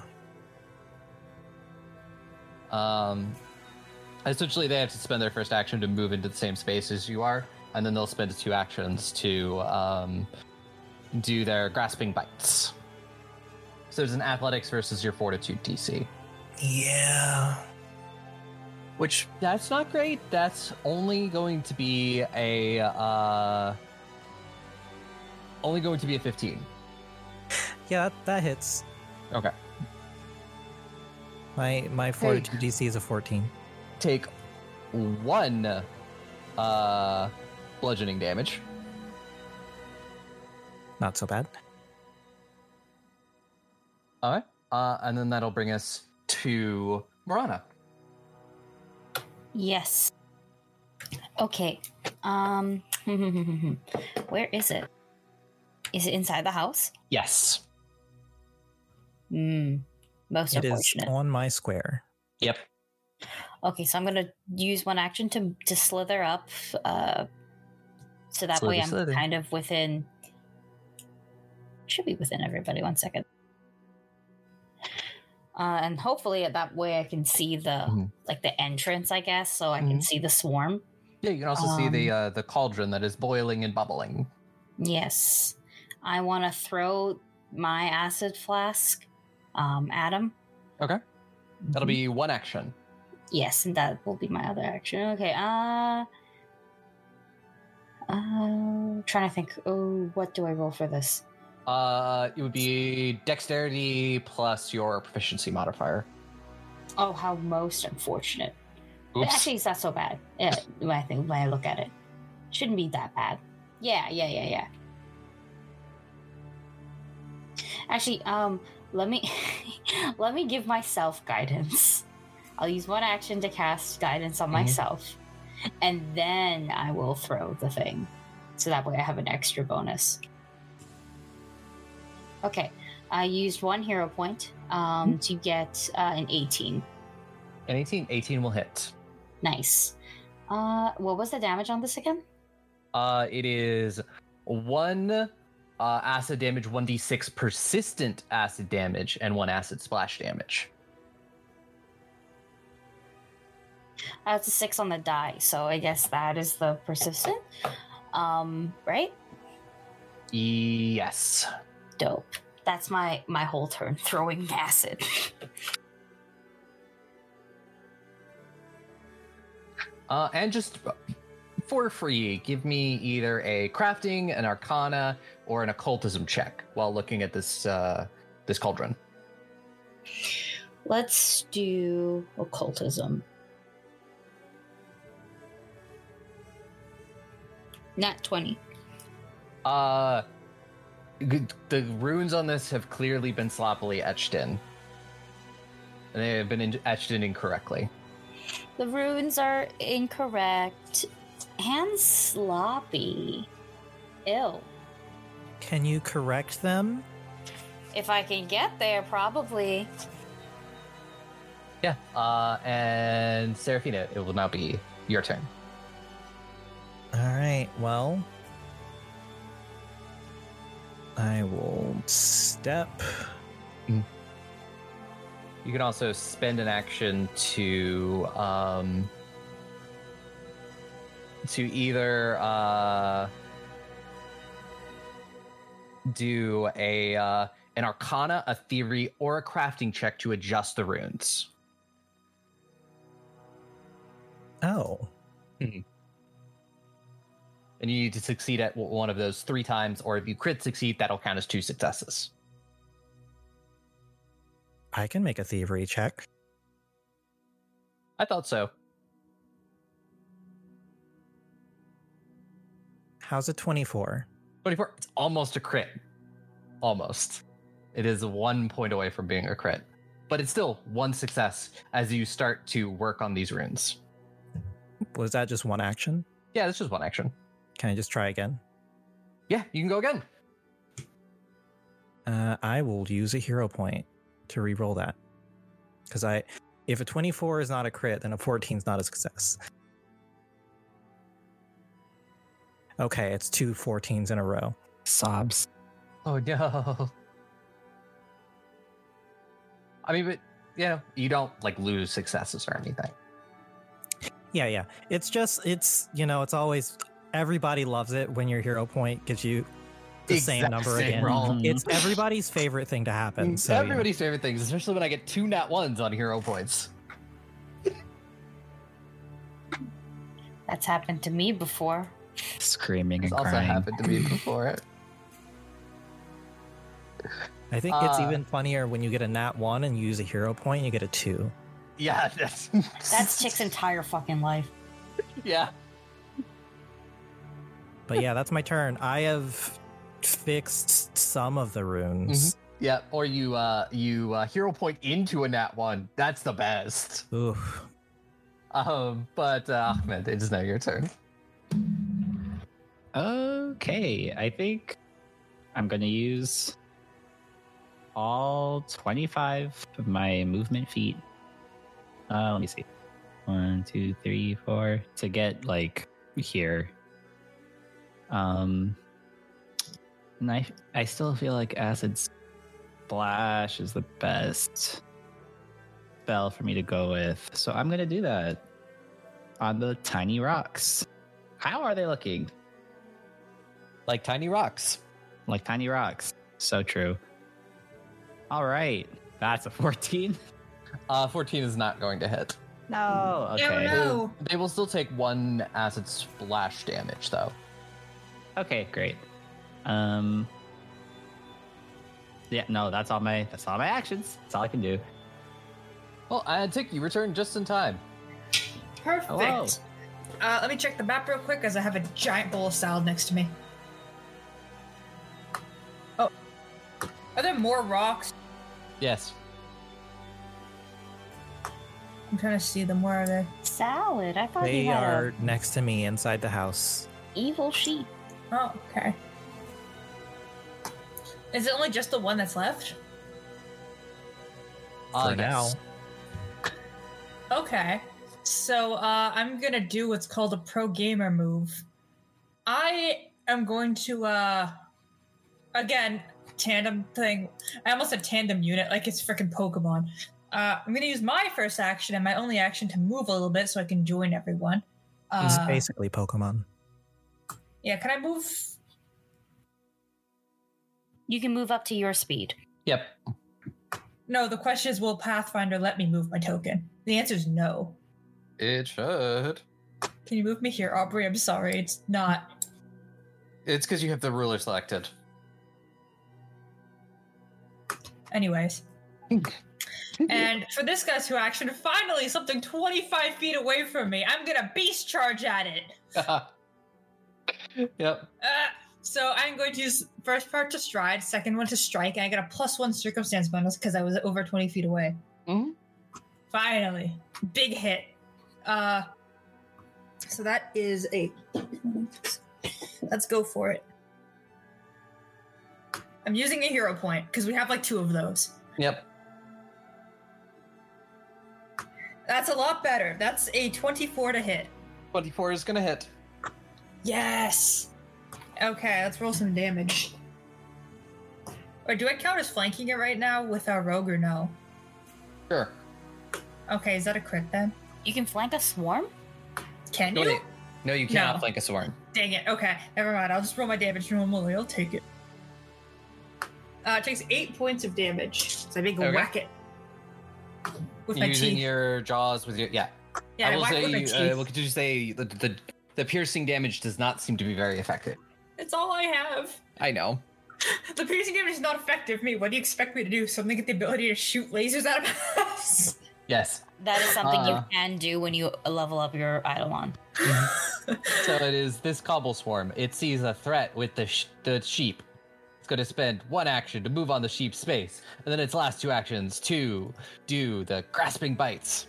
Um, essentially, they have to spend their first action to move into the same space as you are, and then they'll spend two actions to um, do their grasping bites. So there's an athletics versus your fortitude DC, Yeah. which that's not great. That's only going to be a uh, only going to be a 15. Yeah, that, that hits. Okay. My my fortitude DC is a 14. Take one uh, bludgeoning damage. Not so bad. All right. Uh, and then that'll bring us to Marana. Yes. Okay. Um where is it? Is it inside the house? Yes. Hmm. Most It is unfortunate. on my square. Yep. Okay, so I'm gonna use one action to to slither up, uh, so that way I'm slither. kind of within. Should be within everybody. One second. Uh, and hopefully that way I can see the Mhm. like the entrance, I guess, so I can Mhm. see the swarm. Yeah, you can also see the Um, uh, the cauldron that is boiling and bubbling. Yes, I want to throw my acid flask, um, at him. Okay. That'll Mhm. be one action. Yes, and that will be my other action. Okay, uh uh trying to think, oh, what do I roll for this? Uh, it would be dexterity plus your proficiency modifier. Oh, how most unfortunate. Oops. Actually, it's not so bad. Yeah, when I think when I look at it. Shouldn't be that bad. Yeah, yeah, yeah, yeah. Actually, um, let me let me give myself guidance. I'll use one action to cast guidance on Mhm. myself, and then I will throw the thing. So that way I have an extra bonus. Okay. I used one hero point um, to get uh, an 18. An 18, 18 will hit. Nice. Uh, what was the damage on this again? Uh, it is one uh, acid damage, 1d6 persistent acid damage, and one acid splash damage. That's a six on the die, so I guess that is the persistent. Um, right? Yes. Dope. That's my my whole turn throwing acid. Uh, and just for free, give me either a crafting, an arcana, or an occultism check while looking at this uh, this cauldron. Let's do occultism. Nat twenty. Uh, the runes on this have clearly been sloppily etched in. And they have been in- etched in incorrectly. The runes are incorrect and sloppy. Ill. Can you correct them? If I can get there, probably. Yeah. Uh, and Seraphina, it will now be your turn. All right. Well, I will step. You can also spend an action to um, to either uh, do a uh, an Arcana, a Thievery, or a Crafting check to adjust the runes. Oh, And you need to succeed at one of those three times, or if you crit succeed, that'll count as two successes. I can make a thievery check. I thought so. How's a 24? 24. It's almost a crit. Almost. It is one point away from being a crit. But it's still one success as you start to work on these runes. Was that just one action? Yeah, this just one action. Can I just try again? Yeah, you can go again. Uh, I will use a hero point to re-roll that. Because I, if a 24 is not a crit, then a 14 is not a success. Okay, it's two 14s in a row. Sobs. Oh no. I mean, but you know, you don't like lose successes or anything. Yeah, yeah. It's just, it's, you know, it's always, everybody loves it when your hero point gives you the same number same again. roll. Mhm. It's everybody's favorite thing to happen. So, yeah. Everybody's favorite things, especially when I get two nat ones on hero points. That's happened to me before. Screaming It's and also crying. happened to me before. I think it's Uh, even funnier when you get a nat one and you use a hero point, and you get a two. Yeah, that's That's Chick's entire fucking life. Yeah. But yeah, that's my turn. I have fixed some of the runes. Yeah, or you uh you uh hero point into a nat one. That's the best. Oof. Um, but uh, Ahmed, it is now your turn. Okay, I think I'm gonna use all 25 of my movement feet. Uh, let me see. One, two, three, four. To get like here. Um, and I, I still feel like Acid Splash is the best spell for me to go with. So I'm going to do that on the tiny rocks. How are they looking? Like tiny rocks. Like tiny rocks. So true. All right. That's a 14. Uh, 14 is not going to hit. No. Okay. Oh no! They will still take one acid splash damage, though. Okay, great. Um Yeah, no, that's all my that's all my actions. That's all I can do. Well, I Tick, you return just in time. Perfect. Hello. Uh, let me check the map real quick as I have a giant bowl of salad next to me. Oh. Are there more rocks? Yes. I'm trying to see them. Where are they? Salad. I thought They you had are next to me inside the house. evil sheep. Oh, okay. Is it only just the one that's left? Uh, For now. yes. Okay. So uh, I'm gonna do what's called a pro gamer move. I am going to uh again tandem thing. I almost said tandem unit like it's freaking Pokemon. Uh, I'm gonna use my first action and my only action to move a little bit so I can join everyone. It's Uh, basically Pokemon. Yeah, can I move? You can move up to your speed. Yep. No, the question is, will Pathfinder let me move my token? The answer is no. It should. Can you move me here, Aubrey? I'm sorry, it's not. It's because you have the ruler selected. Anyways. and for this guy's who action, finally something 25 feet away from me, I'm gonna beast charge at it. yep. Uh, so I'm going to use first part to stride, second one to strike, and I get a plus one circumstance bonus because I was over 20 feet away. Mhm. Finally, big hit. Uh, so that is a. Let's go for it. I'm using a hero point because we have like two of those. Yep. That's a lot better. That's a 24 to hit. 24 is going to hit. Yes. Okay, let's roll some damage. Or do I count as flanking it right now with our rogue or no? Sure. Okay, is that a crit then? You can flank a swarm? Can No, you? wait. No, you cannot No. flank a swarm. Dang it. Okay, never mind. I'll just roll my damage normally. I'll take it. Uh, it takes eight points of damage. So I make a Okay. whack it with my Using teeth. your jaws with your yeah. yeah, I will whack it with my say. teeth. Uh, what could you say? The, the the piercing damage does not seem to be very effective. It's all I have. I know. The piercing damage is not effective. Me. What do you expect me to do? Something with the ability to shoot lasers out of us? Yes. That is something Uh. you can do when you level up your Eidolon. So it is this cobble swarm. It sees a threat with the sh- the sheep. It's going to spend one action to move on the sheep's space, and then its last two actions to do the grasping bites.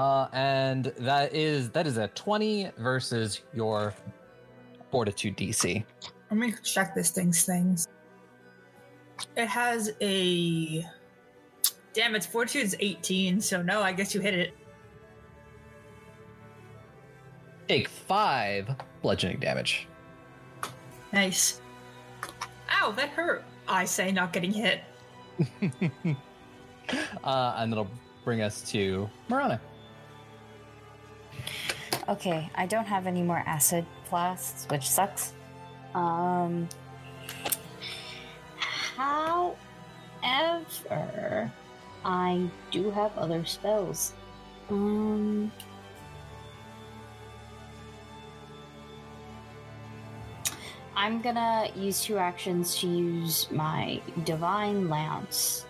Uh, and that is that is a twenty versus your fortitude DC. Let me check this thing's things. It has a. Damn, its fortitude is 18, so no, I guess you hit it. Take five bludgeoning damage. Nice. Ow, that hurt. I say, not getting hit. uh, and that'll bring us to Marana. Okay, I don't have any more acid blasts, which sucks. Um, however, I do have other spells. Um, I'm gonna use two actions to use my divine lance.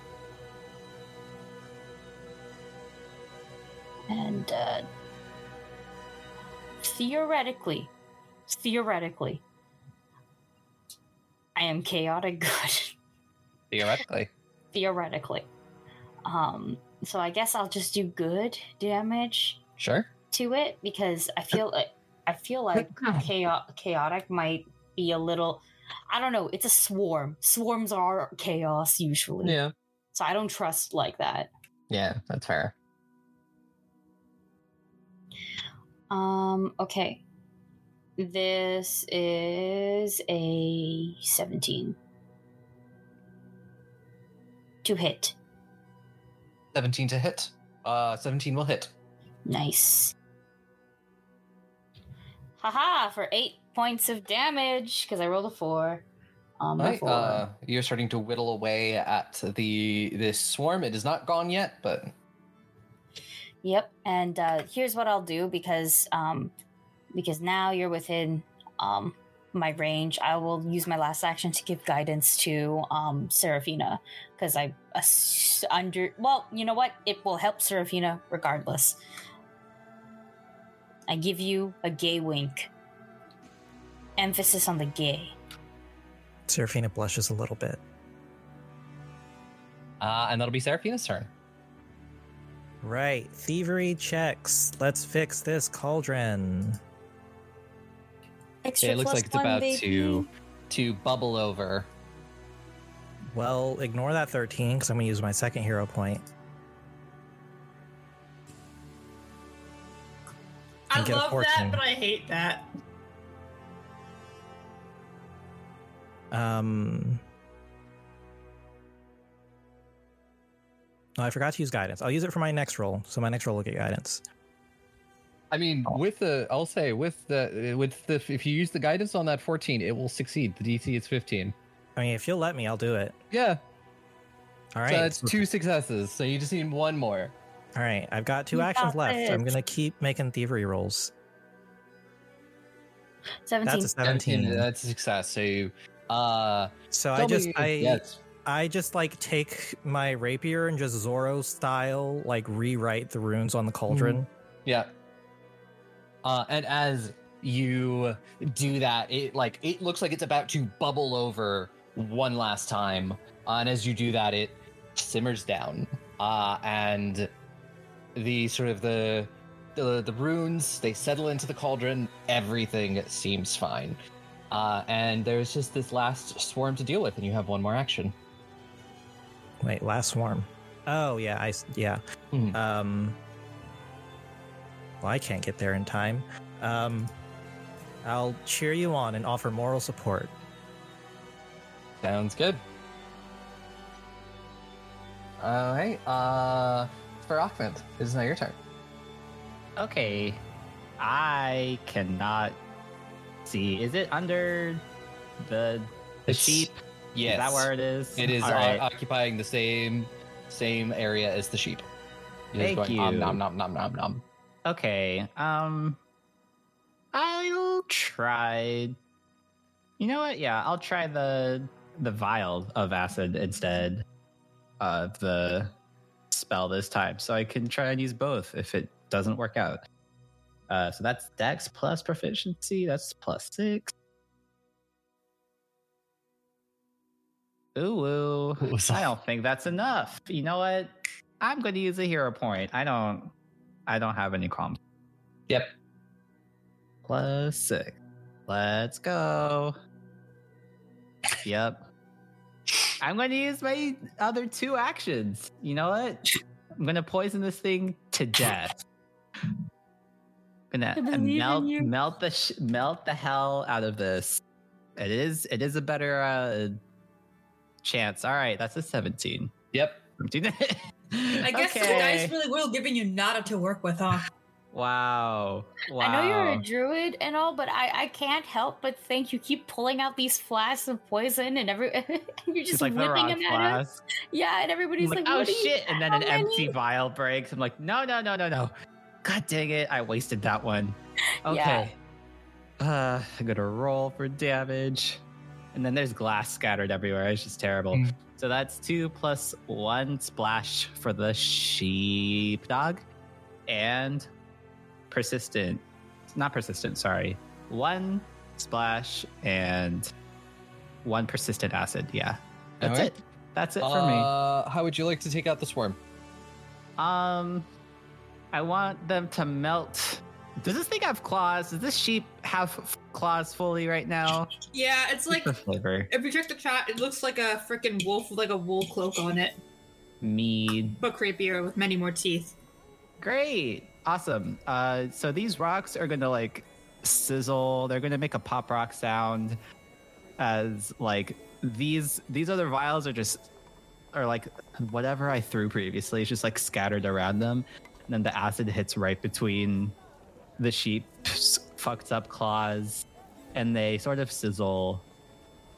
And uh, theoretically, theoretically, I am chaotic good. Theoretically. theoretically. Um, so I guess I'll just do good damage Sure. to it because I feel like I feel like chao- chaotic might be a little. I don't know. It's a swarm. Swarms are chaos usually. Yeah. So I don't trust like that. Yeah, that's fair. Um, okay. This is a 17. To hit. 17 to hit. Uh, 17 will hit. Nice. Haha, for eight points of damage, because I rolled a four. Um, Right, uh, you're starting to whittle away at the this swarm. It is not gone yet, but Yep, and uh, here's what I'll do because um, because now you're within um, my range. I will use my last action to give guidance to um, Seraphina because I ass- under well, you know what? It will help Seraphina regardless. I give you a gay wink. Emphasis on the gay. Seraphina blushes a little bit. uh, and that'll be Seraphina's turn. Right, thievery checks. Let's fix this cauldron. Extra Yeah, it looks like it's one, about baby. to to bubble over. Well, ignore that 13 because I'm going to use my second hero point. I And get a love that, but I hate that. Um. Oh, I forgot to use guidance. I'll use it for my next roll. So my next roll will get guidance. I mean, with the I'll say with the with the if you use the guidance on that 14, it will succeed. The DC is 15. I mean, if you'll let me, I'll do it. Yeah, All right. so that's two successes. So you just need one more. All right. I've got two You actions got left. I'm going to keep making thievery rolls. 17. That's a 17. That's a success. So you, uh, So I just me- I yes. I just like take my rapier and just Zoro style like rewrite the runes on the cauldron. Yeah. Uh, and as you do that, it like it looks like it's about to bubble over one last time. Uh, and as you do that, it simmers down. Uh, and the sort of the the the runes they settle into the cauldron. Everything seems fine. Uh, and there's just this last swarm to deal with, and you have one more action. Wait, last swarm. Oh yeah, I yeah. Mhm. Um. Well, I can't get there in time. Um. I'll cheer you on and offer moral support. Sounds good. All right. Uh, for Ahmed, it is now your turn. Okay. I cannot see. Is it under the the It's- sheep? Yes, Is that where it is? it is o- right. occupying the same same area as the sheep. Just Thank going, Om you. nom nom nom nom nom. Okay. Um I'll try You know what? Yeah, I'll try the the vial of acid instead of the spell this time. So I can try and use both if it doesn't work out. Uh so that's dex plus proficiency, that's plus 6. Ooh, ooh. I don't think that's enough. You know what? I'm going to use a hero point. I don't I don't have any qualms. Yep. Plus six. Let's go. Yep. I'm going to use my other two actions. You know what? I'm going to poison this thing to death. gonna I believe in melt melt the sh- melt the hell out of this. It is it is a better uh, chance. All right, that's a 17. Yep. I guess the dice really will giving you nada to work with, huh? Wow. Wow. I know you're a druid and all, but I, I can't help but think you keep pulling out these flasks of poison and every you're just like whipping them at us. Yeah, and everybody's like, like, oh "What you- shit! And then an many?" empty vial breaks. I'm like, no, no, no, no, no. God dang it! I wasted that one. Okay. Uh, I'm gonna roll for damage, and then there's glass scattered everywhere. It's just terrible. Mm. So that's two plus one splash for the sheepdog, and persistent. Not persistent. Sorry, one splash and one persistent acid. Yeah, that's Alright. it. That's it for me. Uh, how would you like to take out the swarm? Um, I want them to melt Does this thing have claws? Does this sheep have f- claws fully right now? Yeah, it's like the flavor. if you check the chat, it looks like a freaking wolf with like a wool cloak on it, Mead. but creepier with many more teeth. Great. Awesome. Uh, so these rocks are going to like sizzle. They're going to make a pop rock sound as like these these other vials are just are like whatever I threw previously is just like scattered around them. And then the acid hits right between the sheep's fucked up claws and they sort of sizzle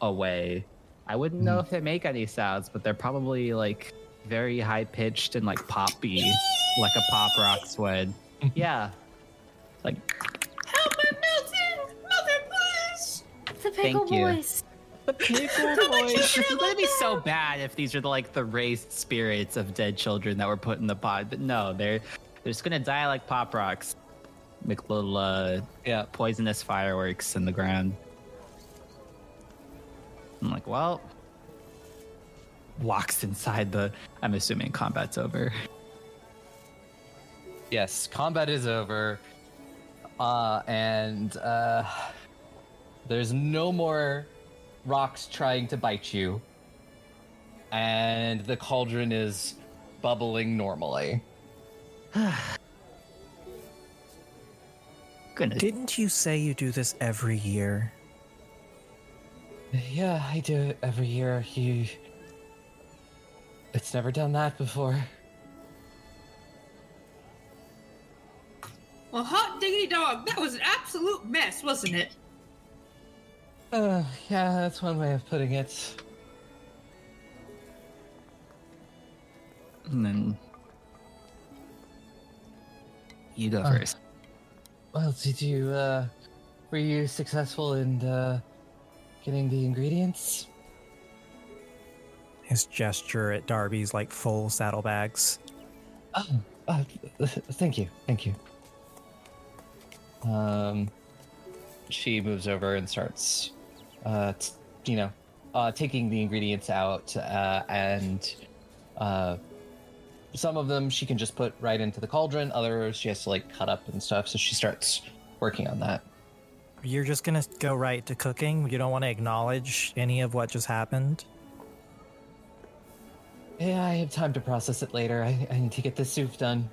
away. I wouldn't know hmm. if they make any sounds, but they're probably like very high pitched and like poppy, like a pop rocks would. yeah. Like Help me, Milton! Milton, please! The pickle Thank you. boys. the pickle boys. This is gonna be so bad if these are the, like the raised spirits of dead children that were put in the pod. But no, they're they're just gonna die like pop rocks. Make little uh Yeah. poisonous fireworks in the ground. I'm like, well, walks inside the. I'm assuming combat's over. Yes, combat is over. Uh, and uh, there's no more rocks trying to bite you. And the cauldron is bubbling normally. Goodness. Didn't you say you do this every year? Yeah, I do it every year. You. It's never done that before. Well, hot diggity dog, that was an absolute mess, wasn't it? Uh, yeah, that's one way of putting it. And then you go Uh, first. Well, did you, uh, were you successful in, uh, getting the ingredients? His gesture at Darby's like full saddlebags. Oh, uh, thank you, thank you. Um, she moves over and starts, uh, t- you know, uh, taking the ingredients out, uh, and, uh, some of them she can just put right into the cauldron. Others she has to like cut up and stuff. So she starts working on that. You're just gonna go right to cooking? You don't want to acknowledge any of what just happened? Yeah, I have time to process it later. I, I need to get this soup done.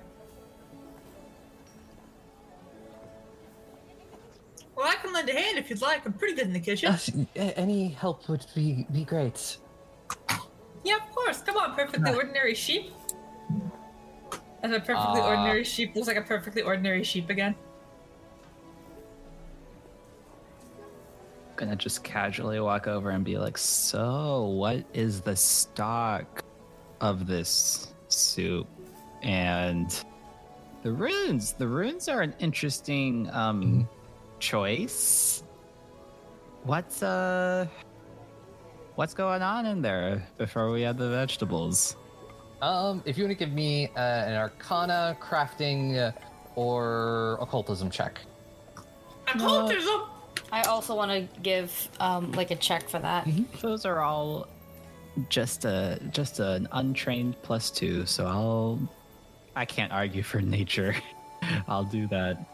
Well, I can lend a hand if you'd like. I'm pretty good in the kitchen. Uh, any help would be be great. yeah, of course. Come on, perfectly ordinary sheep. As a perfectly Ah. ordinary sheep looks like a perfectly ordinary sheep again. gonna just casually walk over and be like, "So, what is the stock of this soup?" And the runes. The runes are an interesting um choice. What's uh what's going on in there before we add the vegetables? Um, if you want to give me uh, an Arcana, crafting, uh, or occultism check. Occultism! I also want to give um, like a check for that. Those are all just a just an untrained plus two, so I'll I can't argue for nature. I'll do that.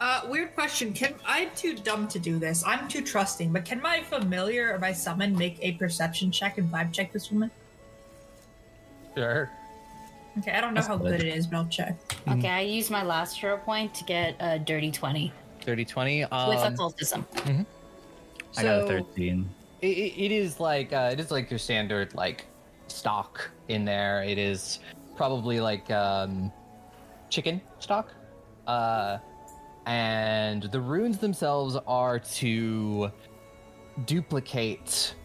Uh, weird question. Can I'm too dumb to do this? I'm too trusting, but can my familiar or my summon make a perception check and vibe check this woman? Sure. Okay, I don't know That's how good. good it is, but I'll check. Okay, I used my last hero point to get a dirty 20 30, 20. Um, with occultism. I got a so- thirteen. it, it it is like uh, it is like your standard like stock in there. It is probably like um, chicken stock, uh, and the runes themselves are to duplicate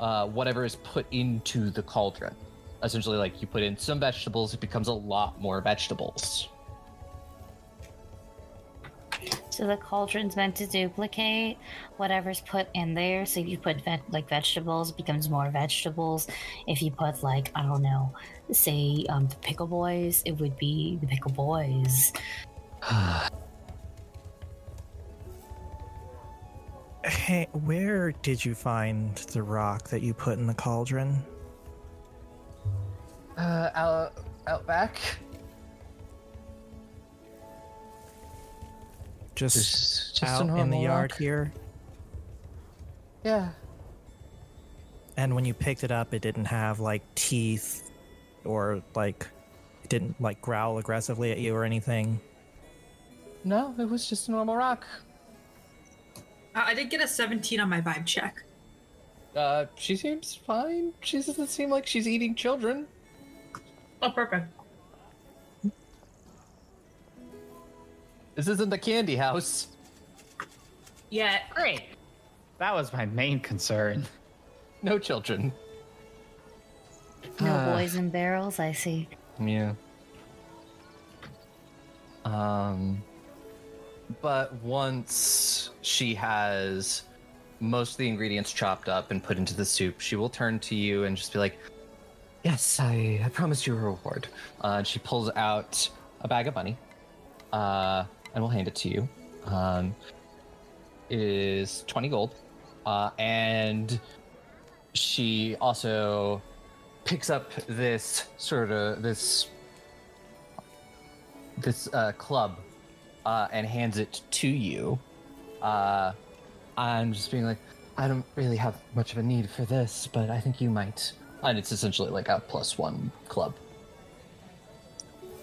uh, whatever is put into the cauldron. Essentially, like you put in some vegetables, it becomes a lot more vegetables. So the cauldron's meant to duplicate whatever's put in there. So if you put ve- like vegetables, it becomes more vegetables. If you put like I don't know, say um, the pickle boys, it would be the pickle boys. Hey, where did you find the rock that you put in the cauldron? Uh, out, out back. just, Just, just out in the yard rock. here. Yeah. And when you picked it up, it didn't have like teeth or like it didn't like growl aggressively at you or anything. No, it was just a normal rock. Uh, I did get a 17 on my vibe check. Uh, she seems fine. She doesn't seem like she's eating children. Oh, perfect. This isn't the candy house. Yeah. Great. That was my main concern. No children. No Ah. boys in barrels, I see. Yeah. Um, but once she has most of the ingredients chopped up and put into the soup, she will turn to you and just be like, "Yes, I, I promised you a reward." Uh, she pulls out a bag of money, uh, and will hand it to you. Um, it is twenty gold, uh, and she also picks up this sort of this this uh, club uh, and hands it to you. Uh, I'm just being like, I don't really have much of a need for this, but I think you might. And it's essentially like a plus one club.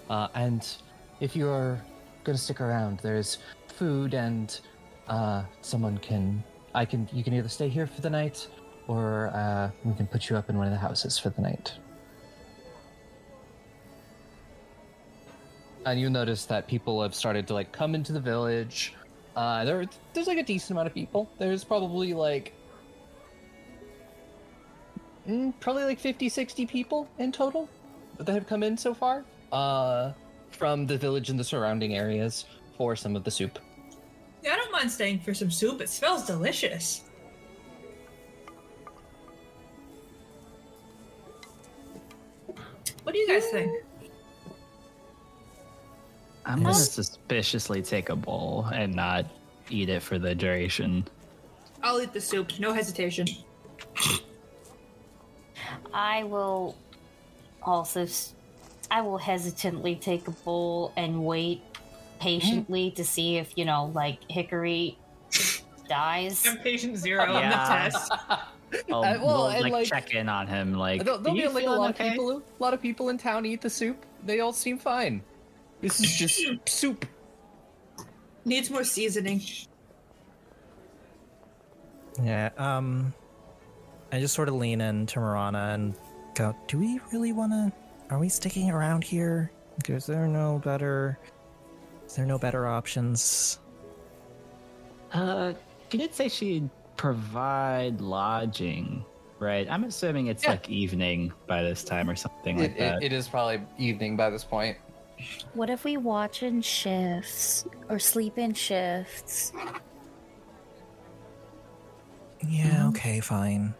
Uh, and if you're gonna stick around, there's food and uh, someone can. I can. You can either stay here for the night, or uh, we can put you up in one of the houses for the night. and you notice that people have started to like come into the village. Uh, there, there's like a decent amount of people. There's probably like, mm, probably like 50, 60 people in total that have come in so far. Uh, from the village and the surrounding areas for some of the soup. Yeah, I don't mind staying for some soup. It smells delicious. What do you guys think? I'm gonna suspiciously take a bowl and not eat it for the duration. I'll eat the soup, no hesitation. I will also. I will hesitantly take a bowl and wait patiently to see if, you know, like Hickory dies. I'm patient zero on the Yeah. test. I'll, Uh, well, we'll, and, like, like- check in on him. Like, There'll, there'll be like a lot okay?" of people. A lot of people in town eat the soup. They all seem fine. This is just soup. Needs more seasoning. Yeah. Um, I just sort of lean into Marana and go, "Do we really want to? Are we sticking around here? Is there no better? Is there no better options?" Uh, she did say she'd provide lodging, right? I'm assuming it's Yeah. like evening by this time or something like that. it, it is probably evening by this point. What if we watch in shifts or sleep in shifts? Yeah. Okay. Fine.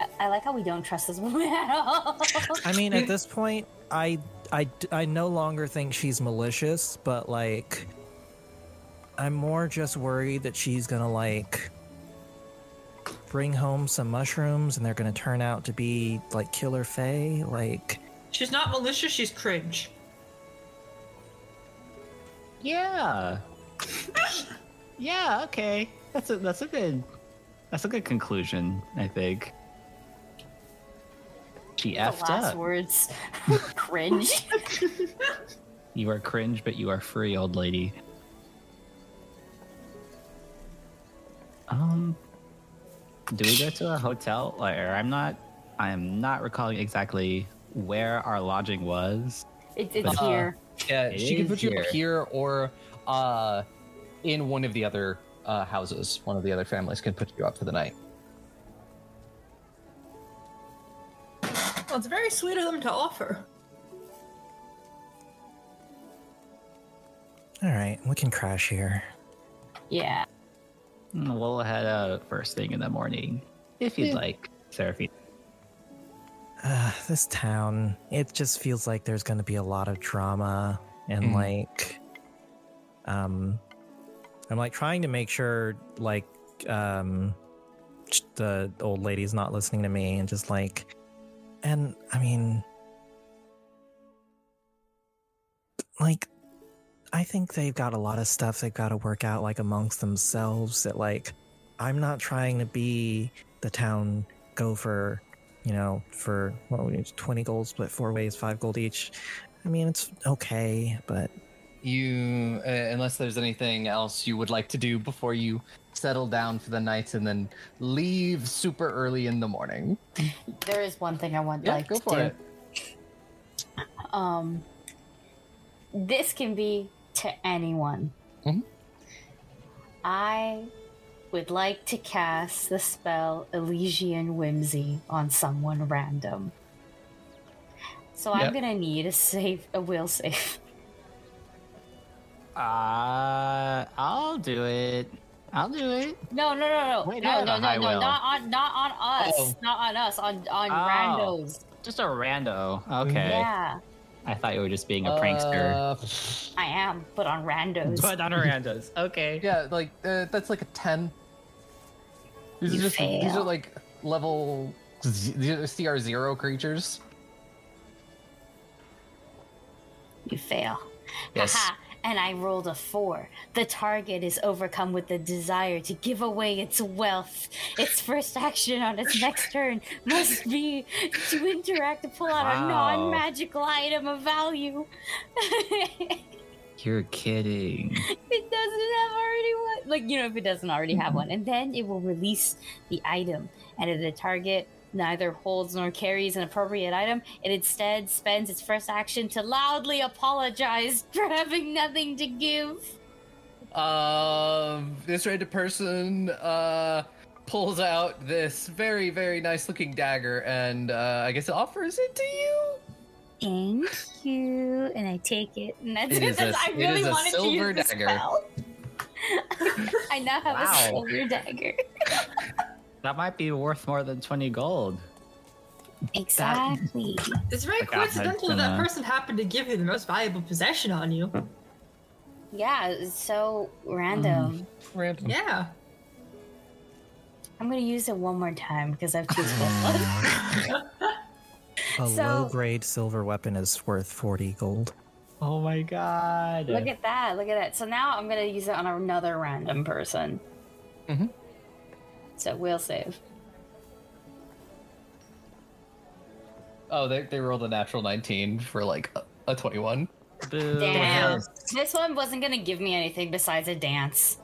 I, I like how we don't trust this woman at all. I mean, at this point, I, I, I no longer think she's malicious, but like, I'm more just worried that she's gonna like bring home some mushrooms and they're gonna turn out to be like killer fae. Like, She's not malicious, she's cringe. yeah. yeah. Okay. That's a that's a good that's a good conclusion. I think. She the effed last up. words. Cringe. You are cringe, but you are free, old lady. Um, do we go to a hotel? Or I'm not. I am not recalling exactly where our lodging was. It, it's Uh, here. Yeah, It she can is put you here. up here or uh, in one of the other uh, houses. One of the other families can put you up for the night. Well, it's very sweet of them to offer. all right, we can crash here. Yeah. Mm, We'll head out first thing in the morning, if you'd Yeah. like, Seraphine. Uh, this town, it just feels like there's going to be a lot of drama and Mhm. like, um, I'm like trying to make sure like, um, the old lady's not listening to me and just like, and I mean, like I think they've got a lot of stuff they've got to work out like amongst themselves that like I'm not trying to be the town gopher, you know, for what well, 20 gold split four ways, 5 gold each. I mean, it's okay, but you uh, unless there's anything else you would like to do before you settle down for the night and then leave super early in the morning. There is one thing I would Yeah, like go to for do. it. Um, this can be to anyone. Mhm. I would like to cast the spell Elysian Whimsy on someone random. So Yep. I'm gonna need a save, a will save. Uh, I'll do it. I'll do it. No, no, no, no, Wait, no, no, no, no, not on, not on us, Oh. not on us, on on Oh. randos. Just a rando. Okay. Yeah, I thought you were just being a prankster. Uh, I am, but on randos. But on a randos. Okay. yeah, like uh, that's like a ten. These You are just these are like level these are CR zero creatures. You fail. Yes. Haha, and I rolled a four. The target is overcome with the desire to give away its wealth. Its first action on its next turn must be to interact to pull out a non magical item of value. You're kidding. It doesn't have already one. Like, you know, if it doesn't already have one. And then it will release the item. And if the target neither holds nor carries an appropriate item, it instead spends its first action to loudly apologize for having nothing to give. Um, this rated person uh pulls out this very very nice looking dagger and uh, I guess it offers it to you. Thank you. And I take it. And that's It is because a- I really is a wanted to silver use the dagger. spell. I now have Wow. a silver dagger. That might be worth more than 20 gold. Exactly. It's very Like, coincidental that that gonna- person happened to give you the most valuable possession on you. Yeah, it's so random. Random. Yeah. I'm gonna use it one more time because I've two spells left. a So- low grade silver weapon is worth 40 gold. Oh my god. Look at that! Look at that! So now I'm gonna use it on another random person. Mhm. So we'll save. Oh, they they rolled a natural 19 for like a, a 21. Boo. Damn. This one wasn't gonna give me anything besides a dance.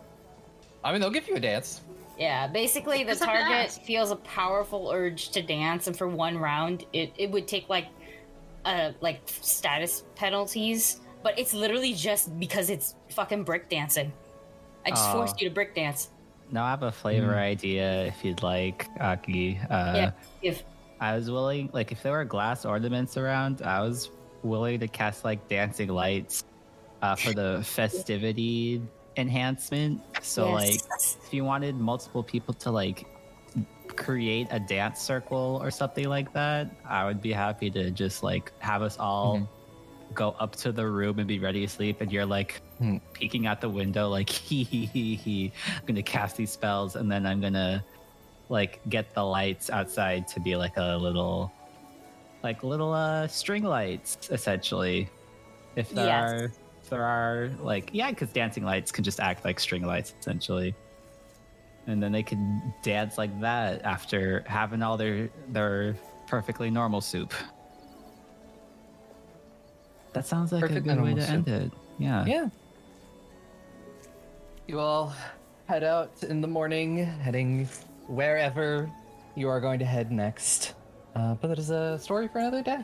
I mean, they'll give you a dance. Yeah, basically the Just target ask. feels a powerful urge to dance, and for one round, it, it would take like, uh, like status penalties. But it's literally just because it's fucking brick dancing. I just Aw. forced you to brick dance. Now I have a flavor idea if you'd like, Aki. Uh, yeah, if I was willing, like, if there were glass ornaments around, I was willing to cast, like, dancing lights uh, for the festivity enhancement. So, like, if you wanted multiple people to, like, create a dance circle or something like that, I would be happy to just, like, have us all Mhm. Go up to the room and be ready to sleep. And you're, like, Hmm. peeking out the window, like, hee hee hee hee. I'm going to cast these spells and then I'm going to like get the lights outside to be like a little like little uh string lights essentially if there Yes. are if there are like yeah because dancing lights can just act like string lights essentially and then they can dance like that after having all their their perfectly normal soup that sounds like Perfectly a good way normal to end it yeah Yeah. You all head out in the morning, heading wherever you are going to head next. Uh, but that is a story for another day.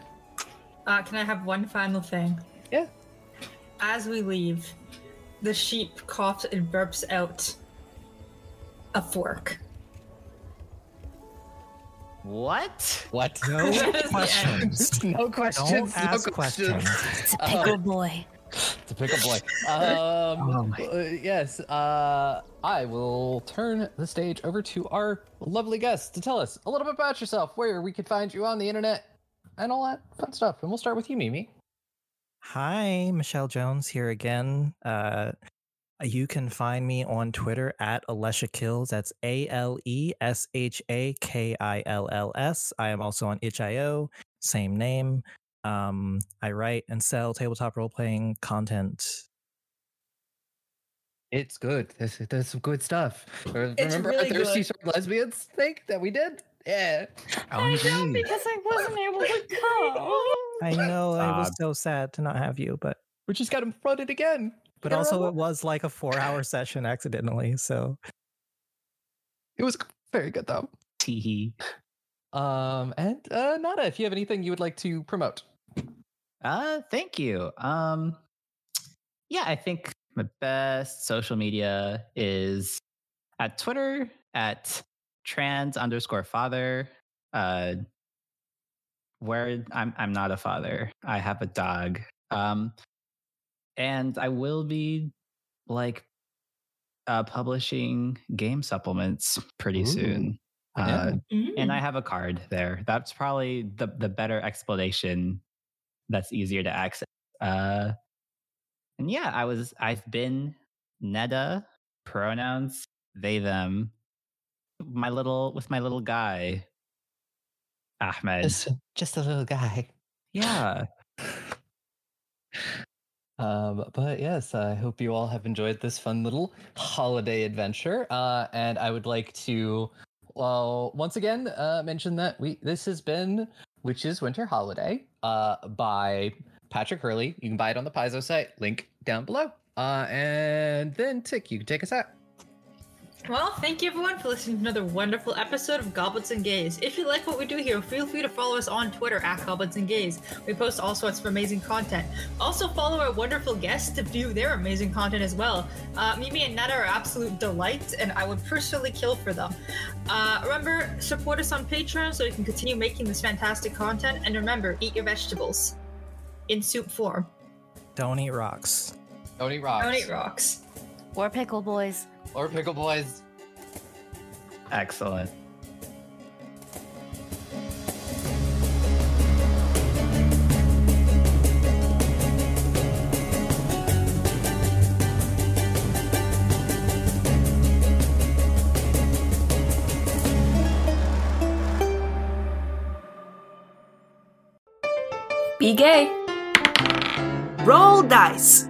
Uh, can I have one final thing? Yeah. As we leave, the sheep coughs and burps out a fork. What What? No That is the questions. no questions. Don't no ask questions. It's a Uh, pickle boy. It's a pickle boy. Um, Oh my- uh, yes, uh, I will turn the stage over to our lovely guest to tell us a little bit about yourself, where we could find you on the internet, and all that fun stuff. And we'll start with you, Mimi. Hi, Michelle Jones here again. Uh, you can find me on Twitter at Alesha Kills. That's A L E S H A K I L L S. I am also on itch.io, same name. Um, I write and sell tabletop role playing content. It's good. There's, there's some good stuff. It's Remember really our Thirsty good. Sword Lesbians thing that we did? Yeah. I know OMG. because I wasn't able to come. I know I was so sad to not have you, but We just got him fronted again. But also it was like a four hour session accidentally. So It was very good though. Teehee. Um, and uh, Nada, if you have anything you would like to promote. Uh, thank you. Um, yeah, I think my best social media is at Twitter at trans underscore father. Uh, where I'm I'm not a father. I have a dog. Um, and I will be like uh publishing game supplements pretty Ooh, soon. yeah. Uh, and Mm. I have a card there. That's probably the the better explanation. That's easier to access. Uh, and yeah, I was I've been Neda pronouns they them. My little with my little guy, Ahmed. Just, just a little guy. Yeah, Um, but yes, I hope you all have enjoyed this fun little holiday adventure. Uh, and I would like to, well, once again, uh, mention that we this has been Witches Winter Holiday, uh, by Patrick Hurley. You can buy it on the Paizo site. Link down below. Uh, and then Tick, you can take us out. Well, thank you everyone for listening to another wonderful episode of Goblets and Gays. If you like what we do here, feel free to follow us on Twitter at Goblets and Gays. We post all sorts of amazing content. Also, follow our wonderful guests to view their amazing content as well. Uh, Mimi and Netta are absolute delights, and I would personally kill for them. Uh, remember, support us on Patreon so we can continue making this fantastic content. And remember, eat your vegetables in soup form. don't eat rocks. Don't eat rocks. Don't eat rocks. Or pickle boys. Or pickle boys. excellent. Be gay. Roll dice.